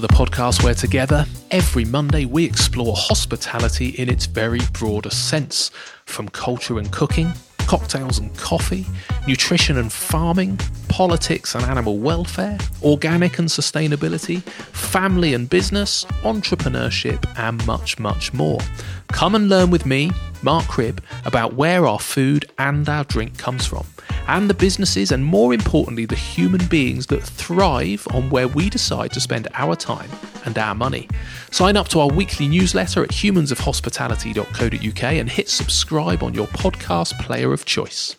to the podcast where together, every Monday, we explore hospitality in its very broadest sense from culture and cooking, cocktails and coffee, nutrition and farming, politics and animal welfare, organic and sustainability, family and business, entrepreneurship, and much, much more. Come and learn with me, Mark Cribb, about where our food and our drink comes from and the businesses and more importantly the human beings that thrive on where we decide to spend our time and our money. Sign up to our weekly newsletter at humansofhospitality.co.uk and hit subscribe on your podcast player of choice.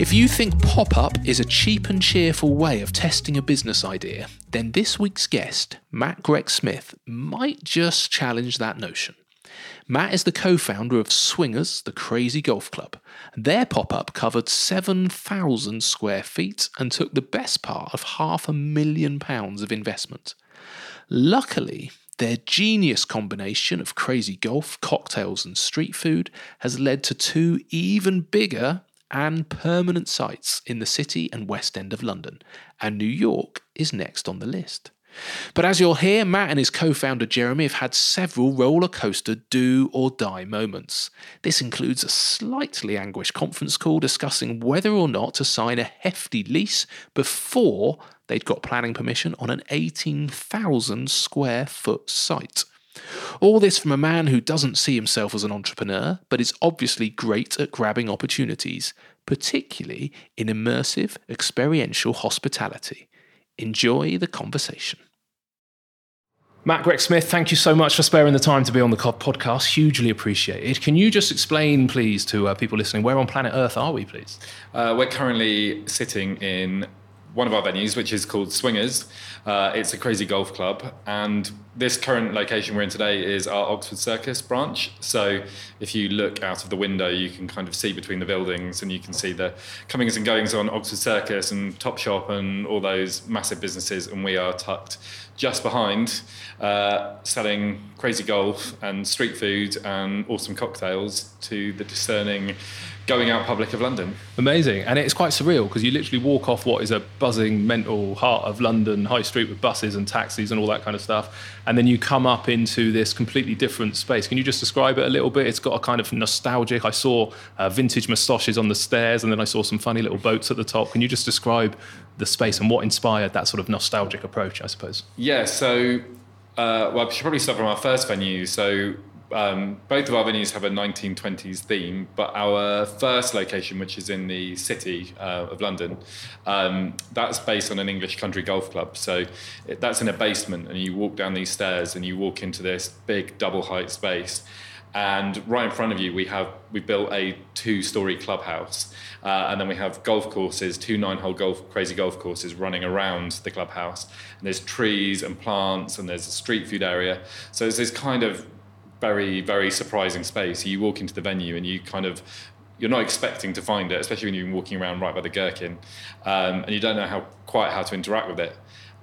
If you think pop up is a cheap and cheerful way of testing a business idea, then this week's guest, Matt Grech Smith, might just challenge that notion. Matt is the co founder of Swingers, the crazy golf club. Their pop up covered 7,000 square feet and took the best part of half a million pounds of investment. Luckily, their genius combination of crazy golf, cocktails, and street food has led to two even bigger and permanent sites in the city and West End of London, and New York is next on the list. But as you'll hear, Matt and his co founder Jeremy have had several roller coaster do or die moments. This includes a slightly anguished conference call discussing whether or not to sign a hefty lease before they'd got planning permission on an 18,000 square foot site. All this from a man who doesn't see himself as an entrepreneur, but is obviously great at grabbing opportunities, particularly in immersive, experiential hospitality. Enjoy the conversation. Matt Grech Smith, thank you so much for sparing the time to be on the podcast. Hugely appreciated. Can you just explain, please, to uh, people listening, where on planet Earth are we, please? Uh, we're currently sitting in one of our venues, which is called Swingers. Uh, it's a crazy golf club, and this current location we're in today is our Oxford Circus branch. So if you look out of the window, you can kind of see between the buildings, and you can see the comings and goings on Oxford Circus and Topshop and all those massive businesses, and we are tucked just behind, uh, selling crazy golf and street food and awesome cocktails to the discerning going out public of London. Amazing. And it's quite surreal because you literally walk off what is a buzzing mental heart of London high street with buses and taxis and all that kind of stuff. And then you come up into this completely different space. Can you just describe it a little bit? It's got a kind of nostalgic. I saw uh, vintage moustaches on the stairs and then I saw some funny little boats at the top. Can you just describe the space and what inspired that sort of nostalgic approach, I suppose? Yeah, so uh, well, I should probably start from our first venue. So um, both of our venues have a 1920s theme, but our first location, which is in the city uh, of London, um, that's based on an English country golf club. So it, that's in a basement, and you walk down these stairs and you walk into this big double height space. And right in front of you, we have we built a two-story clubhouse, uh, and then we have golf courses, two nine-hole golf crazy golf courses running around the clubhouse. And there's trees and plants, and there's a street food area. So it's this kind of very very surprising space. You walk into the venue and you kind of you're not expecting to find it, especially when you're walking around right by the Gherkin, um, and you don't know how quite how to interact with it.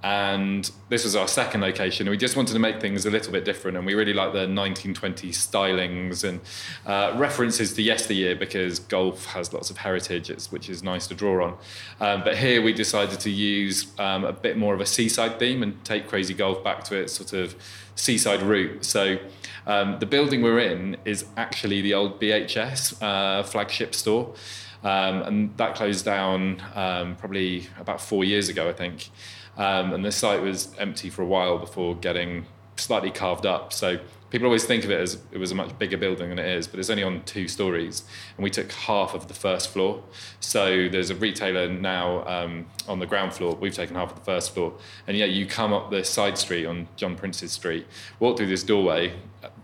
And this was our second location, and we just wanted to make things a little bit different. And we really like the 1920s stylings and uh, references to yesteryear because golf has lots of heritage, which is nice to draw on. Um, but here we decided to use um, a bit more of a seaside theme and take Crazy Golf back to its sort of seaside route. So um, the building we're in is actually the old BHS uh, flagship store. Um, and that closed down um, probably about four years ago, I think. Um, and the site was empty for a while before getting slightly carved up. So people always think of it as it was a much bigger building than it is, but it's only on two stories. And we took half of the first floor. So there's a retailer now um, on the ground floor. We've taken half of the first floor. And yeah, you come up the side street on John Prince's Street, walk through this doorway,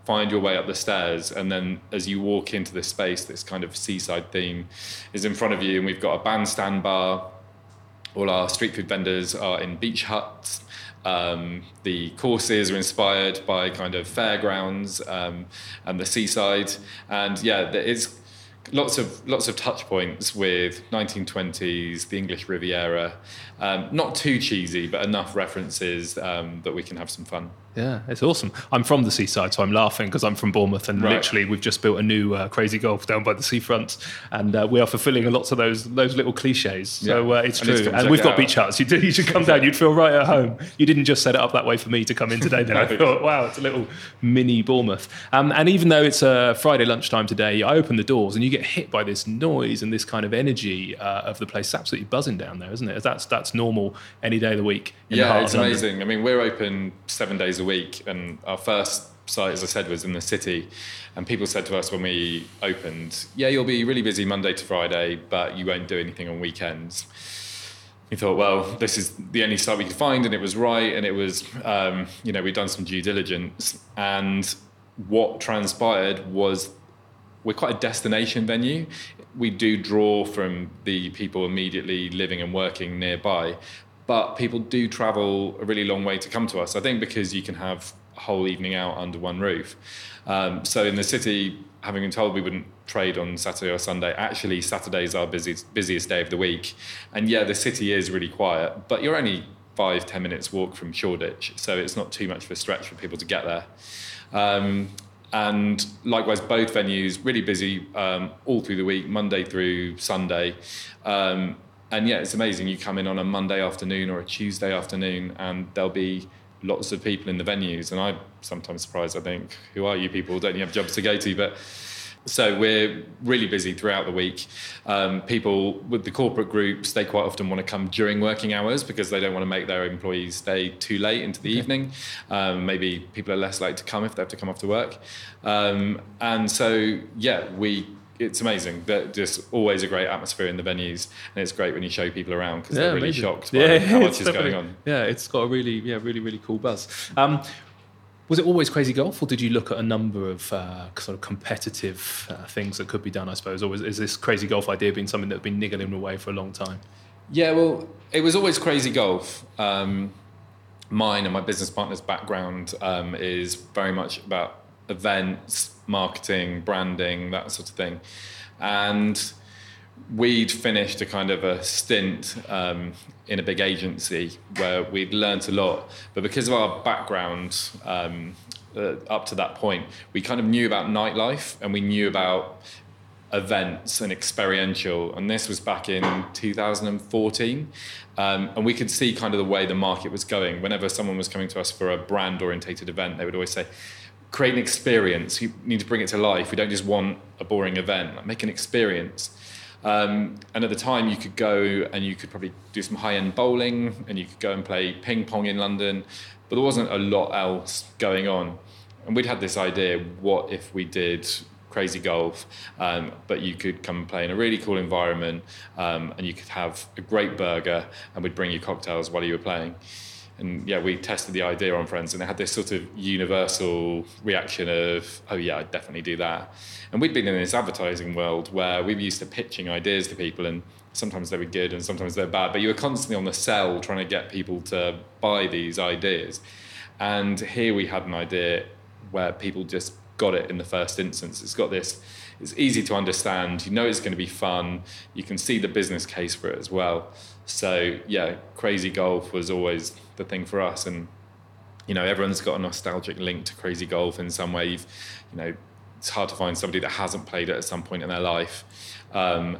find your way up the stairs, and then as you walk into this space, this kind of seaside theme is in front of you. And we've got a bandstand bar all our street food vendors are in beach huts. Um, the courses are inspired by kind of fairgrounds um, and the seaside. And yeah, it's lots of lots of touch points with 1920s, the English Riviera. Um, not too cheesy, but enough references um, that we can have some fun. Yeah, it's awesome. I'm from the seaside, so I'm laughing because I'm from Bournemouth, and right. literally we've just built a new uh, crazy golf down by the seafront, and uh, we are fulfilling lots of those those little cliches. So uh, it's true, and we've got beach huts. You, do, you should come down. You'd feel right at home. You didn't just set it up that way for me to come in today. Then I thought, wow, it's a little mini Bournemouth. Um, and even though it's a Friday lunchtime today, I open the doors and you get hit by this noise and this kind of energy uh, of the place. It's absolutely buzzing down there, isn't it? That's that's normal any day of the week. yeah, the it's amazing. I mean, we're open seven days a week, and our first site, as I said, was in the city. And people said to us when we opened, "Yeah, you'll be really busy Monday to Friday, but you won't do anything on weekends." We thought, well, this is the only site we could find, and it was right, and it was, um, you know, we'd done some due diligence, and what transpired was we're quite a destination venue. We do draw from the people immediately living and working nearby, but people do travel a really long way to come to us. I think because you can have a whole evening out under one roof. Um, so in the city, having been told we wouldn't trade on Saturday or Sunday, actually Saturday's our busiest, busiest day of the week. And yeah, the city is really quiet, but you're only five, ten minutes walk from Shoreditch, so it's not too much of a stretch for people to get there. Um, and likewise, both venues really busy um, all through the week, Monday through Sunday. Um, and yeah, it's amazing. You come in on a Monday afternoon or a Tuesday afternoon, and there'll be lots of people in the venues. And I'm sometimes surprised. I think, who are you people? Don't you have jobs to go to? But so we're really busy throughout the week. Um, people with the corporate groups, they quite often want to come during working hours because they don't want to make their employees stay too late into the okay. evening. Um, maybe people are less likely to come if they have to come after work. Um, and so, yeah, we it's amazing. That just always a great atmosphere in the venues, and it's great when you show people around because yeah, they're really amazing. shocked by yeah, how much is going on. Yeah, it's got a really, yeah, really, really cool buzz. Um, was it always crazy golf, or did you look at a number of uh, sort of competitive uh, things that could be done? I suppose, or was, is this crazy golf idea been something that's been niggling away for a long time? Yeah, well, it was always crazy golf. Um, mine and my business partner's background um, is very much about events, marketing, branding, that sort of thing, and we'd finished a kind of a stint um, in a big agency where we'd learnt a lot. But because of our background um, uh, up to that point, we kind of knew about nightlife and we knew about events and experiential. And this was back in 2014. Um, and we could see kind of the way the market was going. Whenever someone was coming to us for a brand orientated event, they would always say, create an experience. You need to bring it to life. We don't just want a boring event. Like make an experience. Um, and at the time, you could go and you could probably do some high end bowling and you could go and play ping pong in London, but there wasn't a lot else going on. And we'd had this idea what if we did crazy golf, um, but you could come and play in a really cool environment um, and you could have a great burger and we'd bring you cocktails while you were playing and yeah, we tested the idea on friends, and they had this sort of universal reaction of, "Oh yeah, I'd definitely do that." And we'd been in this advertising world where we were used to pitching ideas to people, and sometimes they were good and sometimes they're bad, but you were constantly on the sell trying to get people to buy these ideas. And here we had an idea where people just got it in the first instance. It's got this. It's easy to understand. You know it's going to be fun. You can see the business case for it as well. So yeah, crazy golf was always the thing for us, and you know everyone's got a nostalgic link to crazy golf in some way. You've, you know, it's hard to find somebody that hasn't played it at some point in their life. Um,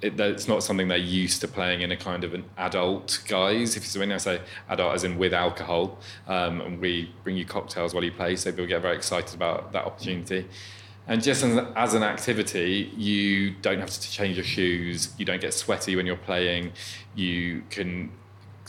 it, it's not something they're used to playing in a kind of an adult guise. If you when I say adult, as in with alcohol, um, and we bring you cocktails while you play, so people get very excited about that opportunity. And just as, as, an activity, you don't have to change your shoes. You don't get sweaty when you're playing. You can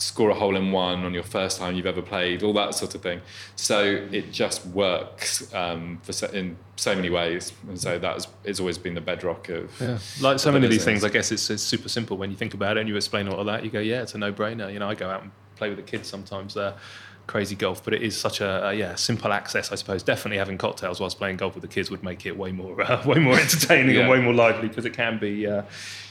score a hole in one on your first time you've ever played, all that sort of thing. So it just works um, for so, in so many ways, and so that's it's always been the bedrock of. Yeah. Like so many of these things, I guess it's, it's, super simple when you think about it and you explain all of that. You go, yeah, it's a no-brainer. You know, I go out and play with the kids sometimes. Uh, crazy golf, but it is such a, a, yeah simple access, I suppose. Definitely having cocktails whilst playing golf with the kids would make it way more uh, way more entertaining yeah. and way more lively because it can be. Uh,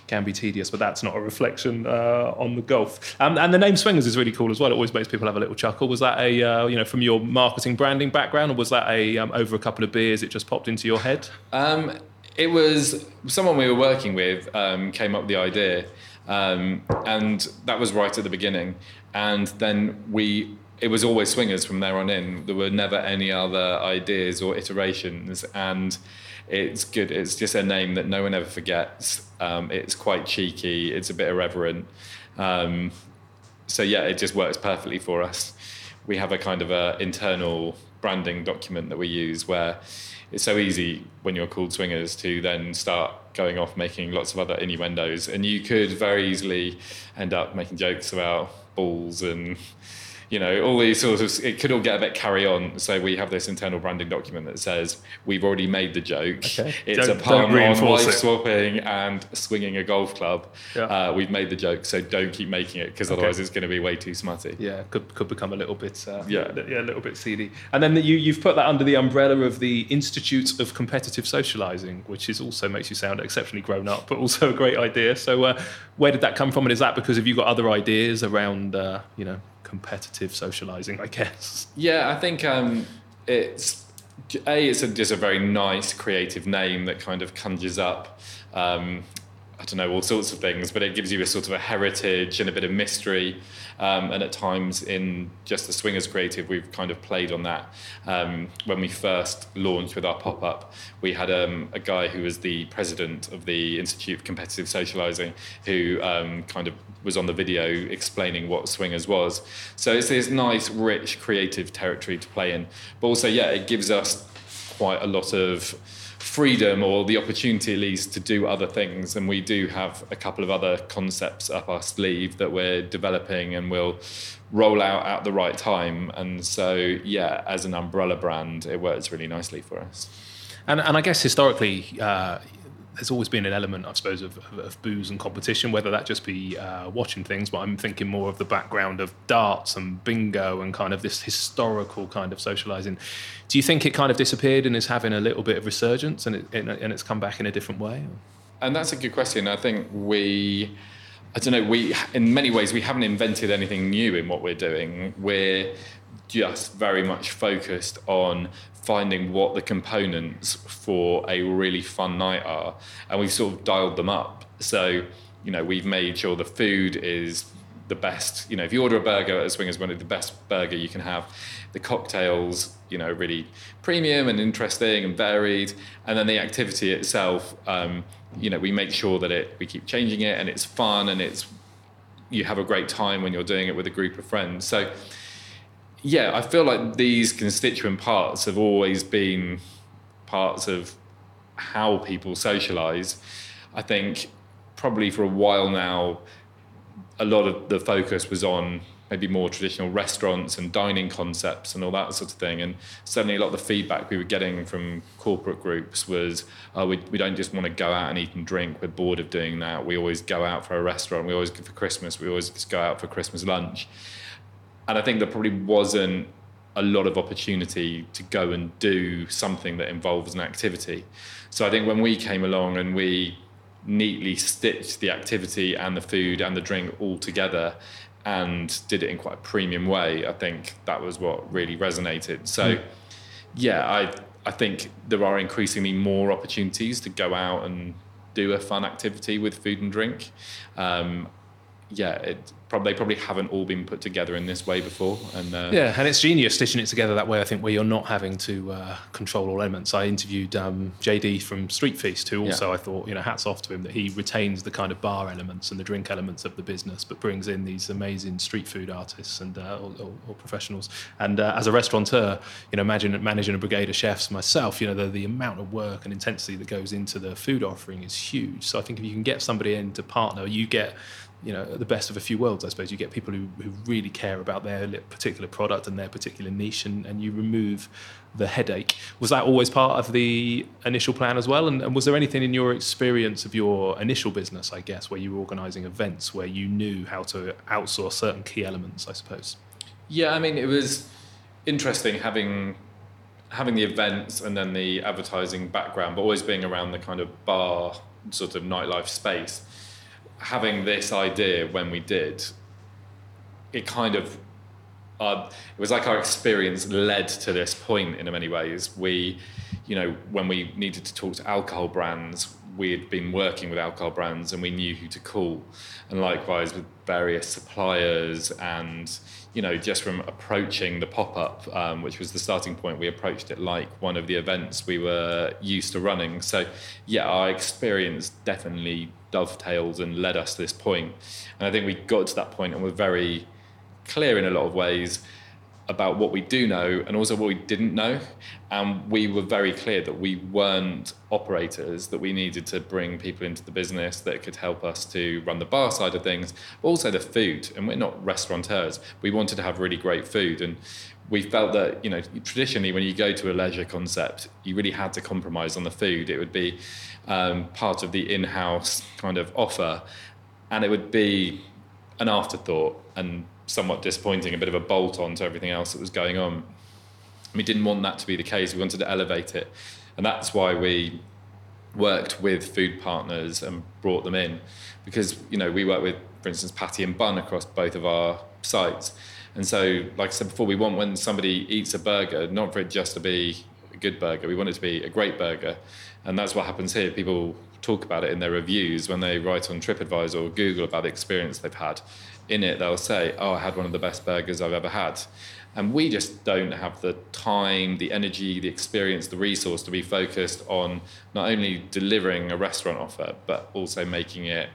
can be tedious, but that's not a reflection uh, on the golf. Um, and the name Swingers is really cool as well. It always makes people have a little chuckle. Was that a uh, you know from your marketing branding background, or was that a um, over a couple of beers it just popped into your head? Um, it was someone we were working with um, came up with the idea, um, and that was right at the beginning. And then we, it was always swingers from there on in. There were never any other ideas or iterations, and it's good. It's just a name that no one ever forgets. Um, it's quite cheeky. It's a bit irreverent. Um, so yeah, it just works perfectly for us. We have a kind of a internal branding document that we use where it's so easy when you're called swingers to then start going off making lots of other innuendos and you could very easily end up making jokes about balls and you know, all these sorts of, it could all get a bit carry on. So we have this internal branding document that says we've already made the joke. Okay. It's don't, a pun on wife it. swapping and swinging a golf club. Yeah. Uh, we've made the joke, so don't keep making it because okay. otherwise it's going to be way too smutty. Yeah, could, could become a little bit, uh, yeah. yeah, a little bit seedy. And then you, you've put that under the umbrella of the Institute of Competitive Socializing, which is also makes you sound exceptionally grown up, but also a great idea. So uh, where did that come from? And is that because have you got other ideas around, uh, you know, competitive socializing, I guess. Yeah, I think um, it's a it's a, just a very nice creative name that kind of conjures up. Um, I don't know all sorts of things, but it gives you a sort of a heritage and a bit of mystery. Um, and at times in just the Swingers Creative, we've kind of played on that. Um, when we first launched with our pop up, we had um, a guy who was the president of the Institute of Competitive Socializing who um, kind of was on the video explaining what Swingers was. So it's this nice, rich, creative territory to play in. But also, yeah, it gives us quite a lot of freedom or the opportunity at least to do other things. And we do have a couple of other concepts up our sleeve that we're developing and we'll roll out at the right time. And so, yeah, as an umbrella brand, it works really nicely for us. And, and I guess historically, uh, there's always been an element, I suppose, of, of, of booze and competition, whether that just be uh, watching things, but I'm thinking more of the background of darts and bingo and kind of this historical kind of socializing. Do you think it kind of disappeared and is having a little bit of resurgence and, it, and it's come back in a different way? And that's a good question. I think we, I don't know, we, in many ways, we haven't invented anything new in what we're doing. We're just very much focused on finding what the components for a really fun night are, and we've sort of dialed them up. So, you know, we've made sure the food is the best. You know, if you order a burger at Swingers, one of the best burger you can have. The cocktails, you know, really premium and interesting and varied, and then the activity itself. Um, you know, we make sure that it we keep changing it and it's fun and it's you have a great time when you're doing it with a group of friends. So yeah, I feel like these constituent parts have always been parts of how people socialize. I think probably for a while now, a lot of the focus was on maybe more traditional restaurants and dining concepts and all that sort of thing. And certainly a lot of the feedback we were getting from corporate groups was, oh, we, we don't just want to go out and eat and drink. We're bored of doing that. We always go out for a restaurant. We always, go for Christmas, we always go out for Christmas lunch. And I think there probably wasn't a lot of opportunity to go and do something that involves an activity. So I think when we came along and we neatly stitched the activity and the food and the drink all together and did it in quite a premium way, I think that was what really resonated. So, mm. yeah, I I think there are increasingly more opportunities to go out and do a fun activity with food and drink. Um, yeah, it, probably, they probably haven't all been put together in this way before. And uh, yeah, and it's genius stitching it together that way. I think where you're not having to uh, control all elements. I interviewed um, JD from Street Feast, who also yeah. I thought you know hats off to him that he retains the kind of bar elements and the drink elements of the business, but brings in these amazing street food artists and uh, or, or, or, professionals. And uh, as a restaurateur, you know, imagine managing a brigade of chefs myself. You know, the, the amount of work and intensity that goes into the food offering is huge. So I think if you can get somebody in to partner, you get you know the best of a few worlds i suppose. You get people who, who really care about their particular product and their particular niche and, and you remove the headache. Was that always part of the initial plan as well? And, and was there anything in your experience of your initial business i guess where you were organizing events where you knew how to outsource certain key elements i suppose? Yeah i mean it was interesting having having the events and then the advertising background but always being around the kind of bar sort of nightlife space having this idea when we did, it kind of uh, it was like our experience led to this point in many ways. We, you know, when we needed to talk to alcohol brands, we had been working with alcohol brands and we knew who to call. And likewise with various suppliers and, you know, just from approaching the pop up, um, which was the starting point, we approached it like one of the events we were used to running. So, yeah, our experience definitely dovetailed and led us to this point. And I think we got to that point and we're very clear in a lot of ways about what we do know and also what we didn't know. And we were very clear that we weren't operators, that we needed to bring people into the business that could help us to run the bar side of things, but also the food. And we're not restaurateurs. We wanted to have really great food. And we felt that, you know, traditionally when you go to a leisure concept, you really had to compromise on the food. It would be um, part of the in house kind of offer. And it would be an afterthought. And somewhat disappointing, a bit of a bolt on to everything else that was going on. We didn't want that to be the case. We wanted to elevate it. And that's why we worked with food partners and brought them in. Because, you know, we work with, for instance, Patty and Bun across both of our sites. And so, like I said before, we want when somebody eats a burger, not for it just to be a good burger, we want it to be a great burger. And that's what happens here. People talk about it in their reviews when they write on TripAdvisor or Google about the experience they've had in it, they'll say, Oh, I had one of the best burgers I've ever had. And we just don't have the time, the energy, the experience, the resource to be focused on not only delivering a restaurant offer, but also making it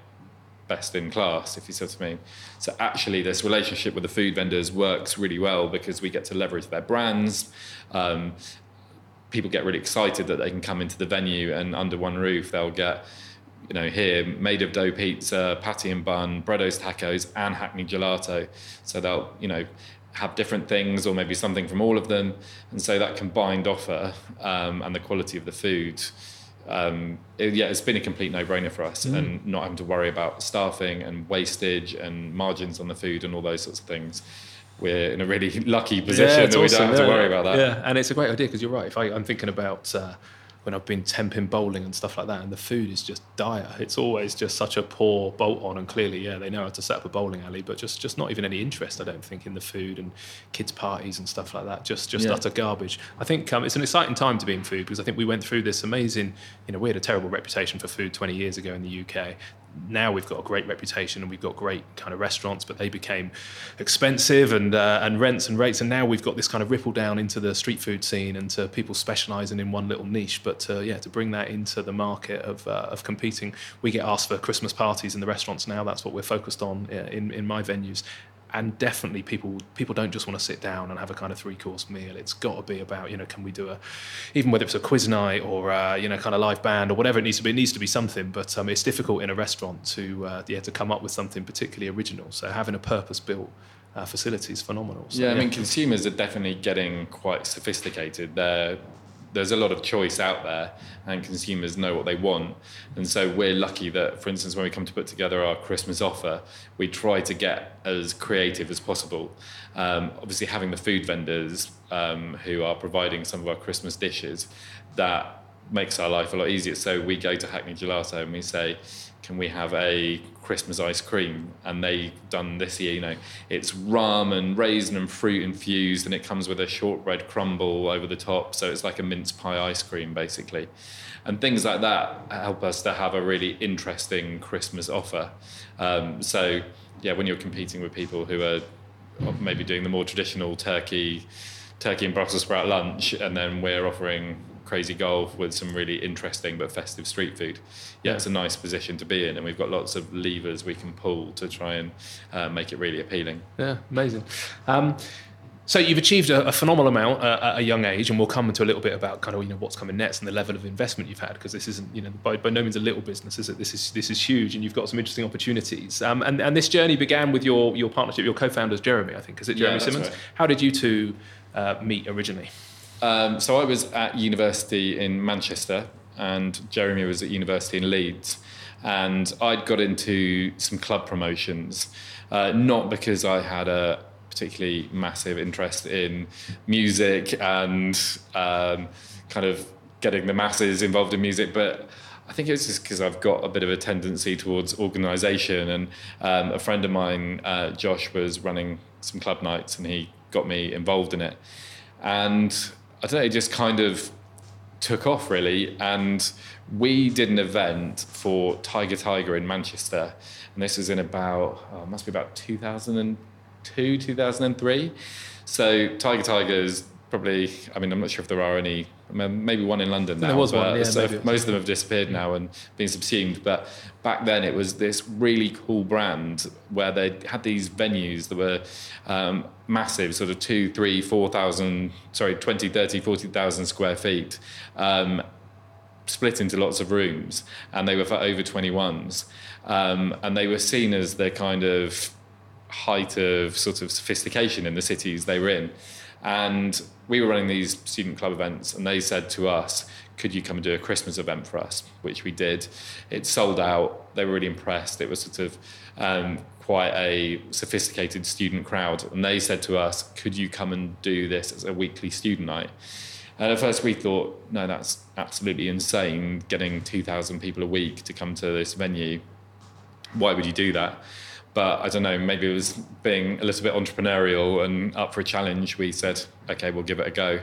best in class, if you see what I mean. So actually, this relationship with the food vendors works really well because we get to leverage their brands. Um, people get really excited that they can come into the venue and under one roof they'll get you know, here made of dough pizza, patty and bun, Breddo's tacos, and Hackney gelato. So they'll, you know, have different things or maybe something from all of them. And so that combined offer um, and the quality of the food, um, it, yeah, it's been a complete no-brainer for us, mm. and not having to worry about staffing and wastage and margins on the food and all those sorts of things we're in a really lucky position yeah, that we don't have to worry about that. Yeah, and it's a great idea because you're right. If I, am thinking about uh, when I've been tenpin bowling and stuff like that, and the food is just dire. It's always just such a poor bolt on, and clearly, yeah, they know how to set up a bowling alley, but just just not even any interest, I don't think, in the food and kids' parties and stuff like that. Just just yeah. utter garbage. I think um, it's an exciting time to be in food because I think we went through this amazing. You know, we had a terrible reputation for food 20 years ago in the UK now we've got a great reputation and we've got great kind of restaurants, but they became expensive and uh, and rents and rates, and now we've got this kind of ripple down into the street food scene and to people specialising in one little niche. But uh, yeah, to bring that into the market of uh, of competing, we get asked for Christmas parties in the restaurants now. That's what we're focused on uh, in in my venues, and definitely people people don't just want to sit down and have a kind of three course meal. It's got to be about you know can we do a even whether it's a quiz night or uh, you know kind of live band or whatever it needs to be. It needs to be something, but um, it's difficult in a restaurant to uh, yeah to come up with something particularly original. So having a purpose built. Uh, facility is phenomenal. So, yeah, I mean, consumers are definitely getting quite sophisticated. They're there's a lot of choice out there and consumers know what they want. And so we're lucky that for instance when we come to put together our christmas offer we try to get as creative as possible. Um, obviously having the food vendors um, who are providing some of our christmas dishes that makes our life a lot easier. So we go to hackney gelato and we say can we have a Christmas ice cream? And they done this year, you know, it's rum and raisin and fruit infused, and it comes with a shortbread crumble over the top. So it's like a mince pie ice cream, basically. And things like that help us to have a really interesting Christmas offer. Um, so, yeah, when you're competing with people who are maybe doing the more traditional turkey, turkey and Brussels sprout lunch, and then we're offering crazy golf with some really interesting but festive street food. Yeah, yeah, it's a nice position to be in, and we've got lots of levers we can pull to try and uh, make it really appealing. Yeah, amazing. Um, so you've achieved a, a phenomenal amount uh, at a young age, and we'll come into a little bit about kind of you know what's coming next and the level of investment you've had because this isn't you know by, by no means a little business, is it? This is this is huge, and you've got some interesting opportunities. Um, and and this journey began with your your partnership, your co-founders, Jeremy, I think, is it Jeremy yeah, Simmons? Right. How did you two uh, meet originally? Um, so I was at university in Manchester, and Jeremy was at university in Leeds. And I'd got into some club promotions, uh, not because I had a particularly massive interest in music and um, kind of getting the masses involved in music, but I think it was just because I've got a bit of a tendency towards organisation. And um, a friend of mine, uh, Josh, was running some club nights and he got me involved in it. And I don't know, it just kind of took off really. And we did an event for Tiger Tiger in Manchester. And this was in about, oh, must be about 2002, 2003. So Tiger Tigers probably, I mean, I'm not sure if there are any, maybe one in London now. There was one, yeah, so most of them have disappeared now and been subsumed. But back then it was this really cool brand where they had these venues that were um, massive, sort of two, three, four thousand, sorry, 20, 30, 40,000 square feet. Um, split into lots of rooms and they were for over 21s um, and they were seen as the kind of height of sort of sophistication in the cities they were in and we were running these student club events, and they said to us, Could you come and do a Christmas event for us? Which we did. It sold out. They were really impressed. It was sort of um, quite a sophisticated student crowd. And they said to us, Could you come and do this as a weekly student night? And at first we thought, no, that's absolutely insane getting 2,000 people a week to come to this venue. Why would you do that? But I don't know, maybe it was being a little bit entrepreneurial and up for a challenge. We said, okay, we'll give it a go.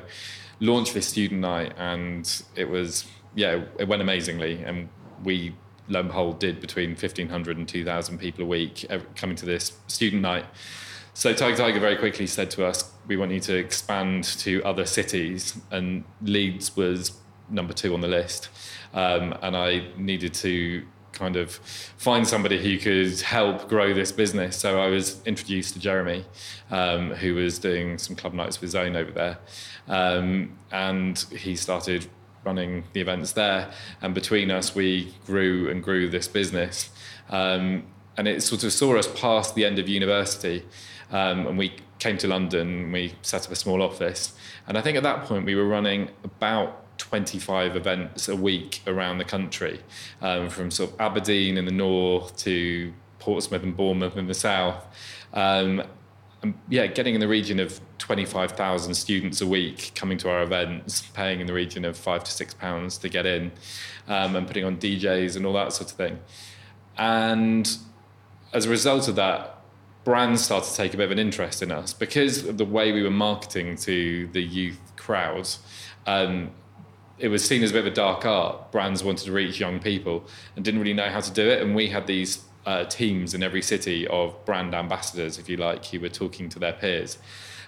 Launched this student night, and it was, yeah, it went amazingly. And we, lo and behold, did between 1,500 and 2,000 people a week coming to this student night. So Tiger Tiger very quickly said to us, we want you to expand to other cities. And Leeds was number two on the list. Um, and I needed to kind of find somebody who could help grow this business. So I was introduced to Jeremy, um, who was doing some club nights with Zone over there. Um, and he started running the events there. And between us, we grew and grew this business. Um, and it sort of saw us past the end of university. Um, and we came to London, we set up a small office. And I think at that point, we were running about 25 events a week around the country, um, from sort of Aberdeen in the north to Portsmouth and Bournemouth in the south. Um, and yeah, getting in the region of 25,000 students a week coming to our events, paying in the region of five to six pounds to get in, um, and putting on DJs and all that sort of thing. And as a result of that, brands started to take a bit of an interest in us because of the way we were marketing to the youth crowds. Um, it was seen as a bit of a dark art. Brands wanted to reach young people and didn't really know how to do it. And we had these uh, teams in every city of brand ambassadors, if you like, who were talking to their peers.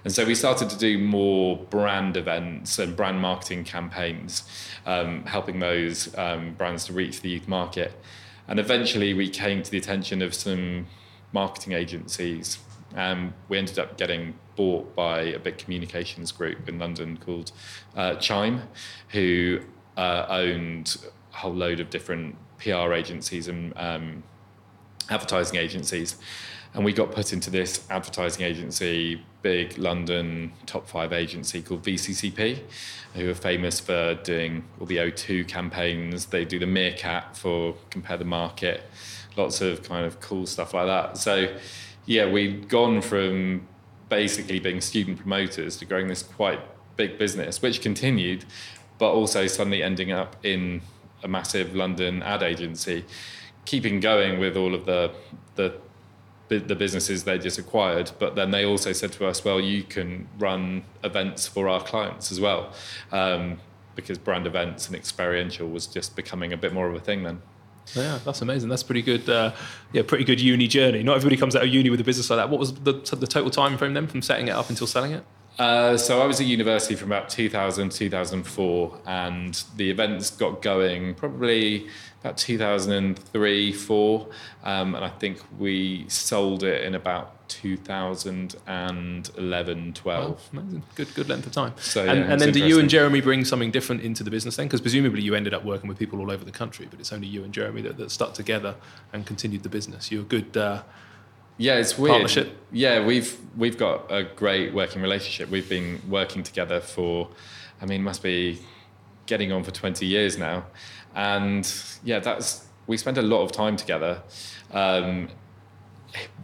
And so we started to do more brand events and brand marketing campaigns, um, helping those um, brands to reach the youth market. And eventually we came to the attention of some marketing agencies. Um, we ended up getting bought by a big communications group in London called uh, Chime, who uh, owned a whole load of different PR agencies and um, advertising agencies. And we got put into this advertising agency, big London top five agency called VCCP, who are famous for doing all the O2 campaigns. They do the Meerkat for Compare the Market, lots of kind of cool stuff like that. So, yeah, we'd gone from basically being student promoters to growing this quite big business, which continued, but also suddenly ending up in a massive London ad agency, keeping going with all of the the the businesses they just acquired. But then they also said to us, well, you can run events for our clients as well, um, because brand events and experiential was just becoming a bit more of a thing then. Yeah, that's amazing. That's pretty good. Uh, yeah, pretty good uni journey. Not everybody comes out of uni with a business like that. What was the, the total time frame then from setting it up until selling it? Uh, so I was at university from about 2000 2004, and the events got going probably about 2003, four, um, and I think we sold it in about 2011, 12. amazing. Good, good length of time. So, and, yeah, and then do you and Jeremy bring something different into the business then? Because presumably you ended up working with people all over the country, but it's only you and Jeremy that, that stuck together and continued the business. You're a good. Uh, yeah, it's weird. Partnership. Yeah, we've we've got a great working relationship. We've been working together for, I mean, must be getting on for twenty years now, and yeah, that's we spent a lot of time together. Um,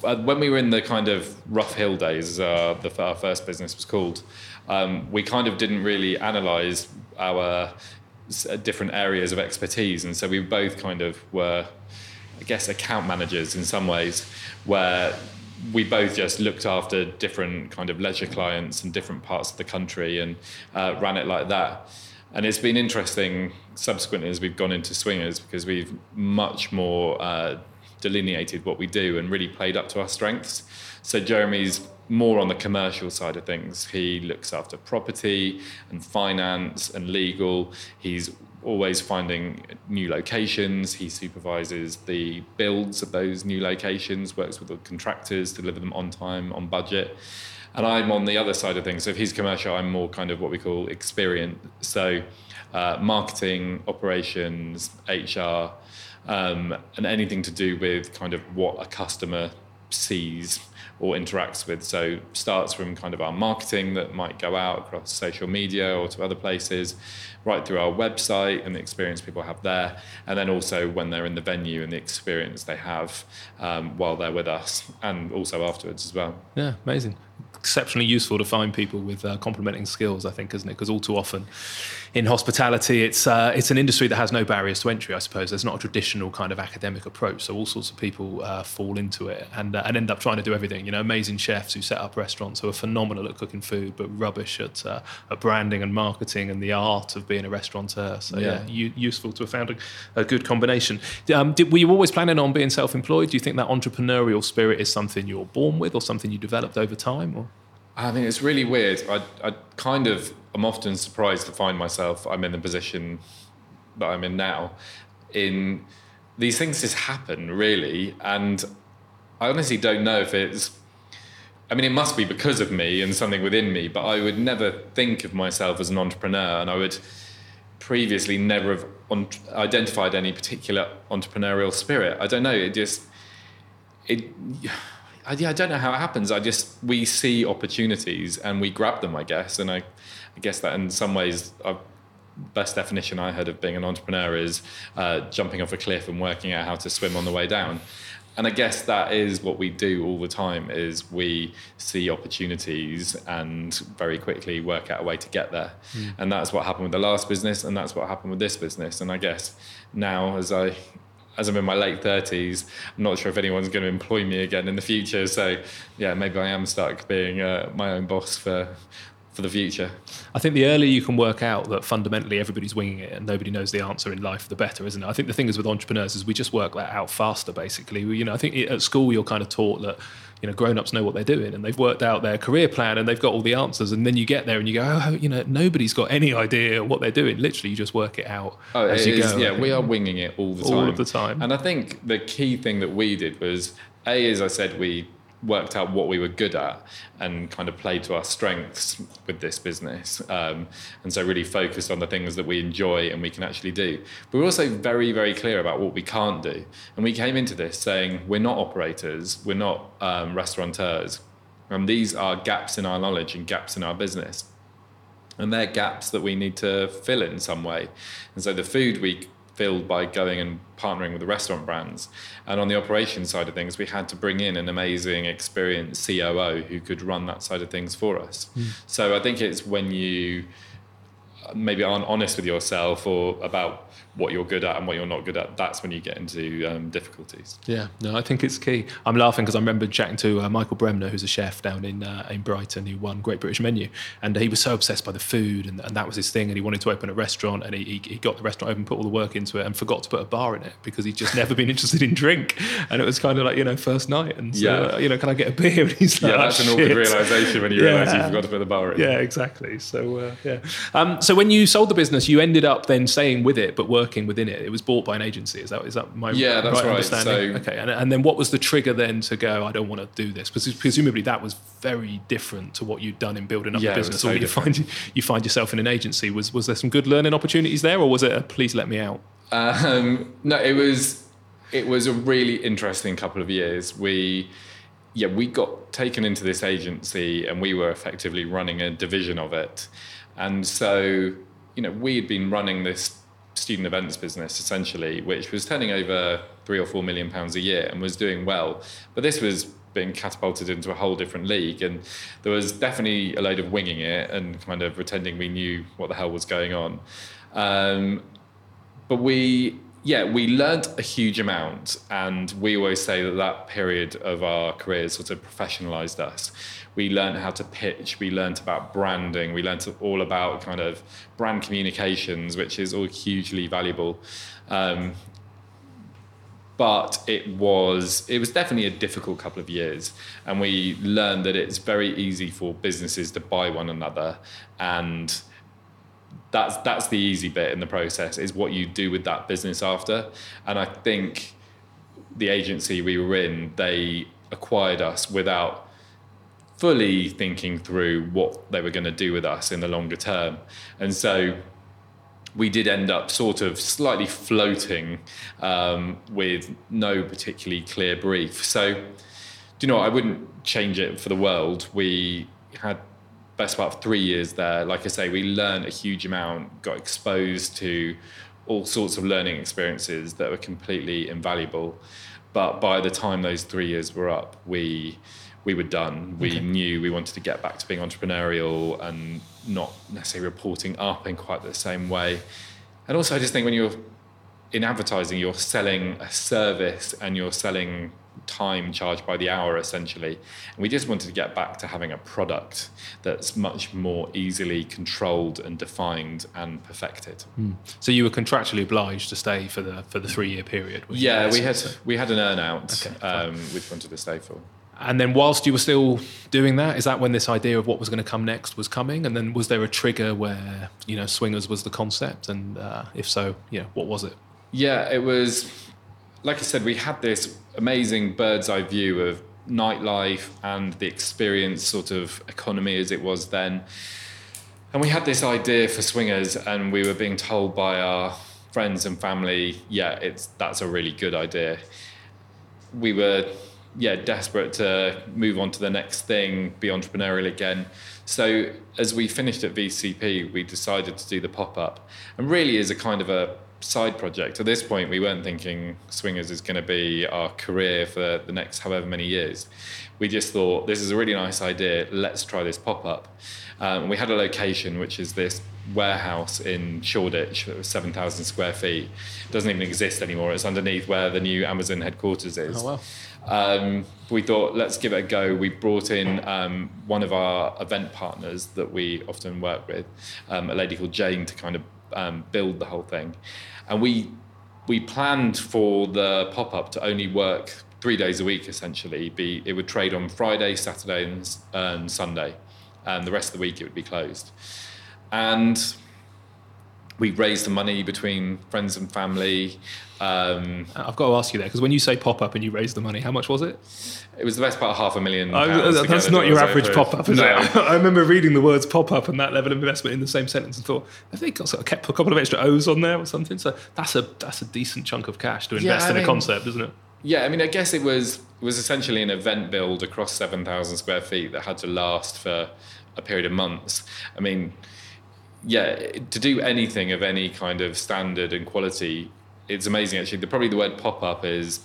when we were in the kind of rough hill days, uh, the, our first business was called. Um, we kind of didn't really analyze our different areas of expertise, and so we both kind of were I guess, account managers in some ways, where we both just looked after different kind of leisure clients in different parts of the country and uh, ran it like that. And it's been interesting subsequently as we've gone into swingers because we've much more uh, delineated what we do and really played up to our strengths. So Jeremy's more on the commercial side of things. He looks after property and finance and legal. He's always finding new locations. He supervises the builds of those new locations, works with the contractors to deliver them on time, on budget. And I'm on the other side of things. So if he's commercial, I'm more kind of what we call experience. So uh, marketing, operations, HR, um, and anything to do with kind of what a customer sees or interacts with. So starts from kind of our marketing that might go out across social media or to other places, right through our website and the experience people have there, and then also when they're in the venue and the experience they have um, while they're with us, and also afterwards as well. Yeah, amazing exceptionally useful to find people with uh, complementing skills, I think, isn't it? Because all too often in hospitality, it's uh, it's an industry that has no barriers to entry. I suppose there's not a traditional kind of academic approach, so all sorts of people uh, fall into it and uh, and end up trying to do everything. You know, amazing chefs who set up restaurants who are phenomenal at cooking food, but rubbish at, uh, at branding and marketing and the art of being a restaurateur. So yeah, yeah useful to have found a, a good combination. Um, did, were you always planning on being self-employed? Do you think that entrepreneurial spirit is something you're born with, or something you developed over time? Or? I mean, it's really weird. I, I kind of I'm often surprised to find myself, I'm in the position that I'm in now. In these things just happen, really. And I honestly don't know if it's, I mean, it must be because of me and something within me, but I would never think of myself as an entrepreneur. And I would previously never have on, identified any particular entrepreneurial spirit. I don't know. It just, it, I, yeah, I don't know how it happens. I just we see opportunities and we grab them, I guess. And I, I guess that in some ways, a best definition I heard of being an entrepreneur is uh, jumping off a cliff and working out how to swim on the way down. And I guess that is what we do all the time: is we see opportunities and very quickly work out a way to get there. Mm. And that's what happened with the last business, and that's what happened with this business. And I guess now, as I as I'm in my late 30s, I'm not sure if anyone's going to employ me again in the future. So, yeah, maybe I am stuck being uh, my own boss for for the future. I think the earlier you can work out that fundamentally everybody's winging it and nobody knows the answer in life, the better, isn't it? I think the thing is with entrepreneurs is we just work that out faster. Basically, you know, I think at school you're kind of taught that you know grown-ups know what they're doing and they've worked out their career plan and they've got all the answers and then you get there and you go oh you know nobody's got any idea what they're doing. Literally you just work it out oh, as you is, go. Yeah we are winging it all the time all of the time. And i think the key thing that we did was a as i said we worked out what we were good at and kind of played to our strengths with this business. Um, and so really focused on the things that we enjoy and we can actually do. But we're also very, very clear about what we can't do. And we came into this saying we're not operators, we're not um, restaurateurs. And these are gaps in our knowledge and gaps in our business. And they're gaps that we need to fill in some way. And so the food we filled by going and partnering with the restaurant brands. And on the operations side of things, we had to bring in an amazing, experienced COO who could run that side of things for us. Mm. So I think it's when you maybe aren't honest with yourself or about what you're good at and what you're not good at, that's when you get into um, difficulties. Yeah, no, I think it's key. I'm laughing because I remember chatting to uh, Michael Bremner, who's a chef down in uh, in Brighton, who won Great British Menu, and he was so obsessed by the food, and, and that was his thing, and he wanted to open a restaurant, and he, he, he got the restaurant open, put all the work into it, and forgot to put a bar in it because he'd just never been interested in drink, and it was kind of like you know first night, and so, yeah. Uh, you know, can I get a beer? And he's like, yeah, that's oh, an awkward realization when you yeah. realise you forgot to put the bar in. Yeah, exactly. So uh, yeah, um, so when you sold the business, you ended up then staying with it, but working within it. It was bought by an agency. Is that is that my yeah? That's right. right. Understanding? So, okay, and, and then what was the trigger then to go? I don't want to do this. Because presumably that was very different to what you'd done in building up yeah, the business. So or you different. find you find yourself in an agency. Was was there some good learning opportunities there, or was it a please let me out? Um, no, it was it was a really interesting couple of years. We yeah, we got taken into this agency and we were effectively running a division of it. And so, you know, we had been running this student events business essentially, which was turning over three or four million pounds a year and was doing well. But this was being catapulted into a whole different league, and there was definitely a load of winging it and kind of pretending we knew what the hell was going on. Um, but we yeah, we learned a huge amount, and we always say that that period of our careers sort of professionalized us. We learned how to pitch, we learned about branding, we learned all about kind of brand communications, which is all hugely valuable. Um, but it was it was definitely a difficult couple of years and we learned that it's very easy for businesses to buy one another and that's that's the easy bit in the process is what you do with that business after. And i think the agency we were in they acquired us without fully thinking through what they were going to do with us in the longer term. And so we did end up sort of slightly floating um, with no particularly clear brief. So do you know what? i wouldn't change it for the world. We had best part of three years there, like I say, we learned a huge amount, got exposed to all sorts of learning experiences that were completely invaluable. But by the time those three years were up, we we were done. We okay. knew we wanted to get back to being entrepreneurial and not necessarily reporting up in quite the same way. And also, I just think when you're in advertising, you're selling a service and you're selling time charged by the hour essentially. And we just wanted to get back to having a product that's much more easily controlled and defined and perfected. Mm. So you were contractually obliged to stay for the for the three year period. Yeah, we had we had an earnout okay, um, which wanted to stay for. And then, whilst you were still doing that, is that when this idea of what was going to come next was coming? And then, was there a trigger where you know swingers was the concept? And uh, if so, yeah, what was it? Yeah, it was like I said, we had this amazing bird's eye view of nightlife and the experience sort of economy as it was then. And we had this idea for swingers, and we were being told by our friends and family, yeah, it's that's a really good idea. We were, yeah, desperate to move on to the next thing, be entrepreneurial again. So as we finished at VCP, we decided to do the pop up, and really is a kind of a side project. At this point, we weren't thinking Swingers is going to be our career for the next however many years. We just thought this is a really nice idea. Let's try this pop up. Um, we had a location which is this warehouse in Shoreditch that was 7,000 square feet. It doesn't even exist anymore. It's underneath where the new Amazon headquarters is. Oh, wow. Um, we thought, let's give it a go. We brought in um, one of our event partners that we often work with, um, a lady called Jane, to kind of um, build the whole thing. And we we planned for the pop up to only work three days a week. Essentially, be it would trade on Friday, Saturday, and, and Sunday, and the rest of the week it would be closed. And we raised the money between friends and family. Um, I've got to ask you there because when you say pop up and you raise the money, how much was it? It was the best part of half a million. Oh, that's not your average pop up, is no. it? I remember reading the words pop up and that level of investment in the same sentence and thought, I think I sort of kept a couple of extra O's on there or something. So that's a that's a decent chunk of cash to invest yeah, in mean, a concept, isn't it? Yeah, I mean, I guess it was it was essentially an event build across seven thousand square feet that had to last for a period of months. I mean yeah, to do anything of any kind of standard and quality, it's amazing. Actually, the, probably the word pop up is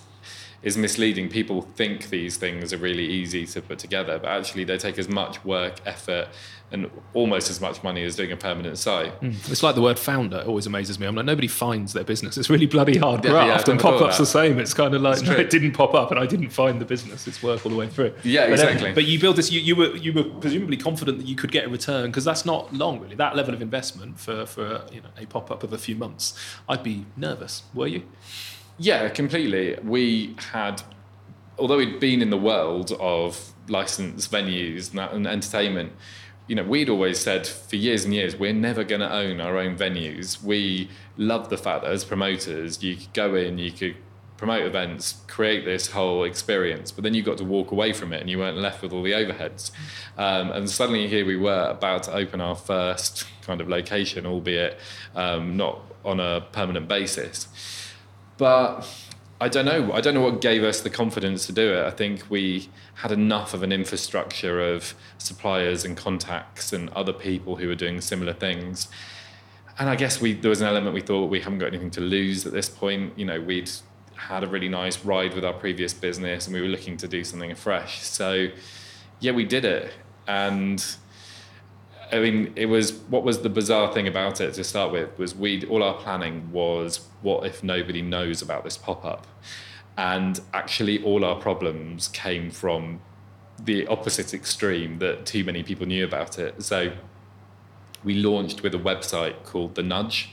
is misleading. People think these things are really easy to put together, but actually they take as much work, effort, and almost as much money as doing a permanent site. Mm. It's like the word founder it always amazes me. I'm like, nobody finds their business. It's really bloody hard graft, yeah, and pop up's the same. It's kind of like no, it didn't pop up, and I didn't find the business. It's work all the way through. Yeah, but exactly. Then, but you build this. You, you were you were presumably confident that you could get a return because that's not long really. That level of investment for for you know a pop up of a few months, I'd be nervous. Were you? Yeah, completely. We had, although we'd been in the world of licensed venues and, entertainment, you know, we'd always said for years and years, we're never going to own our own venues. We love the fact that as promoters, you could go in, you could promote events, create this whole experience, but then you got to walk away from it and you weren't left with all the overheads. Um, and suddenly here we were about to open our first kind of location, albeit um, not on a permanent basis. But I don't know. I don't know what gave us the confidence to do it. I think we had enough of an infrastructure of suppliers and contacts and other people who were doing similar things. And I guess we there was an element we thought we haven't got anything to lose at this point. You know, we'd had a really nice ride with our previous business and we were looking to do something fresh. So yeah, we did it. And I mean, it was what was the bizarre thing about it to start with was we all our planning was what if nobody knows about this pop up, and actually all our problems came from the opposite extreme that too many people knew about it. So we launched with a website called The Nudge,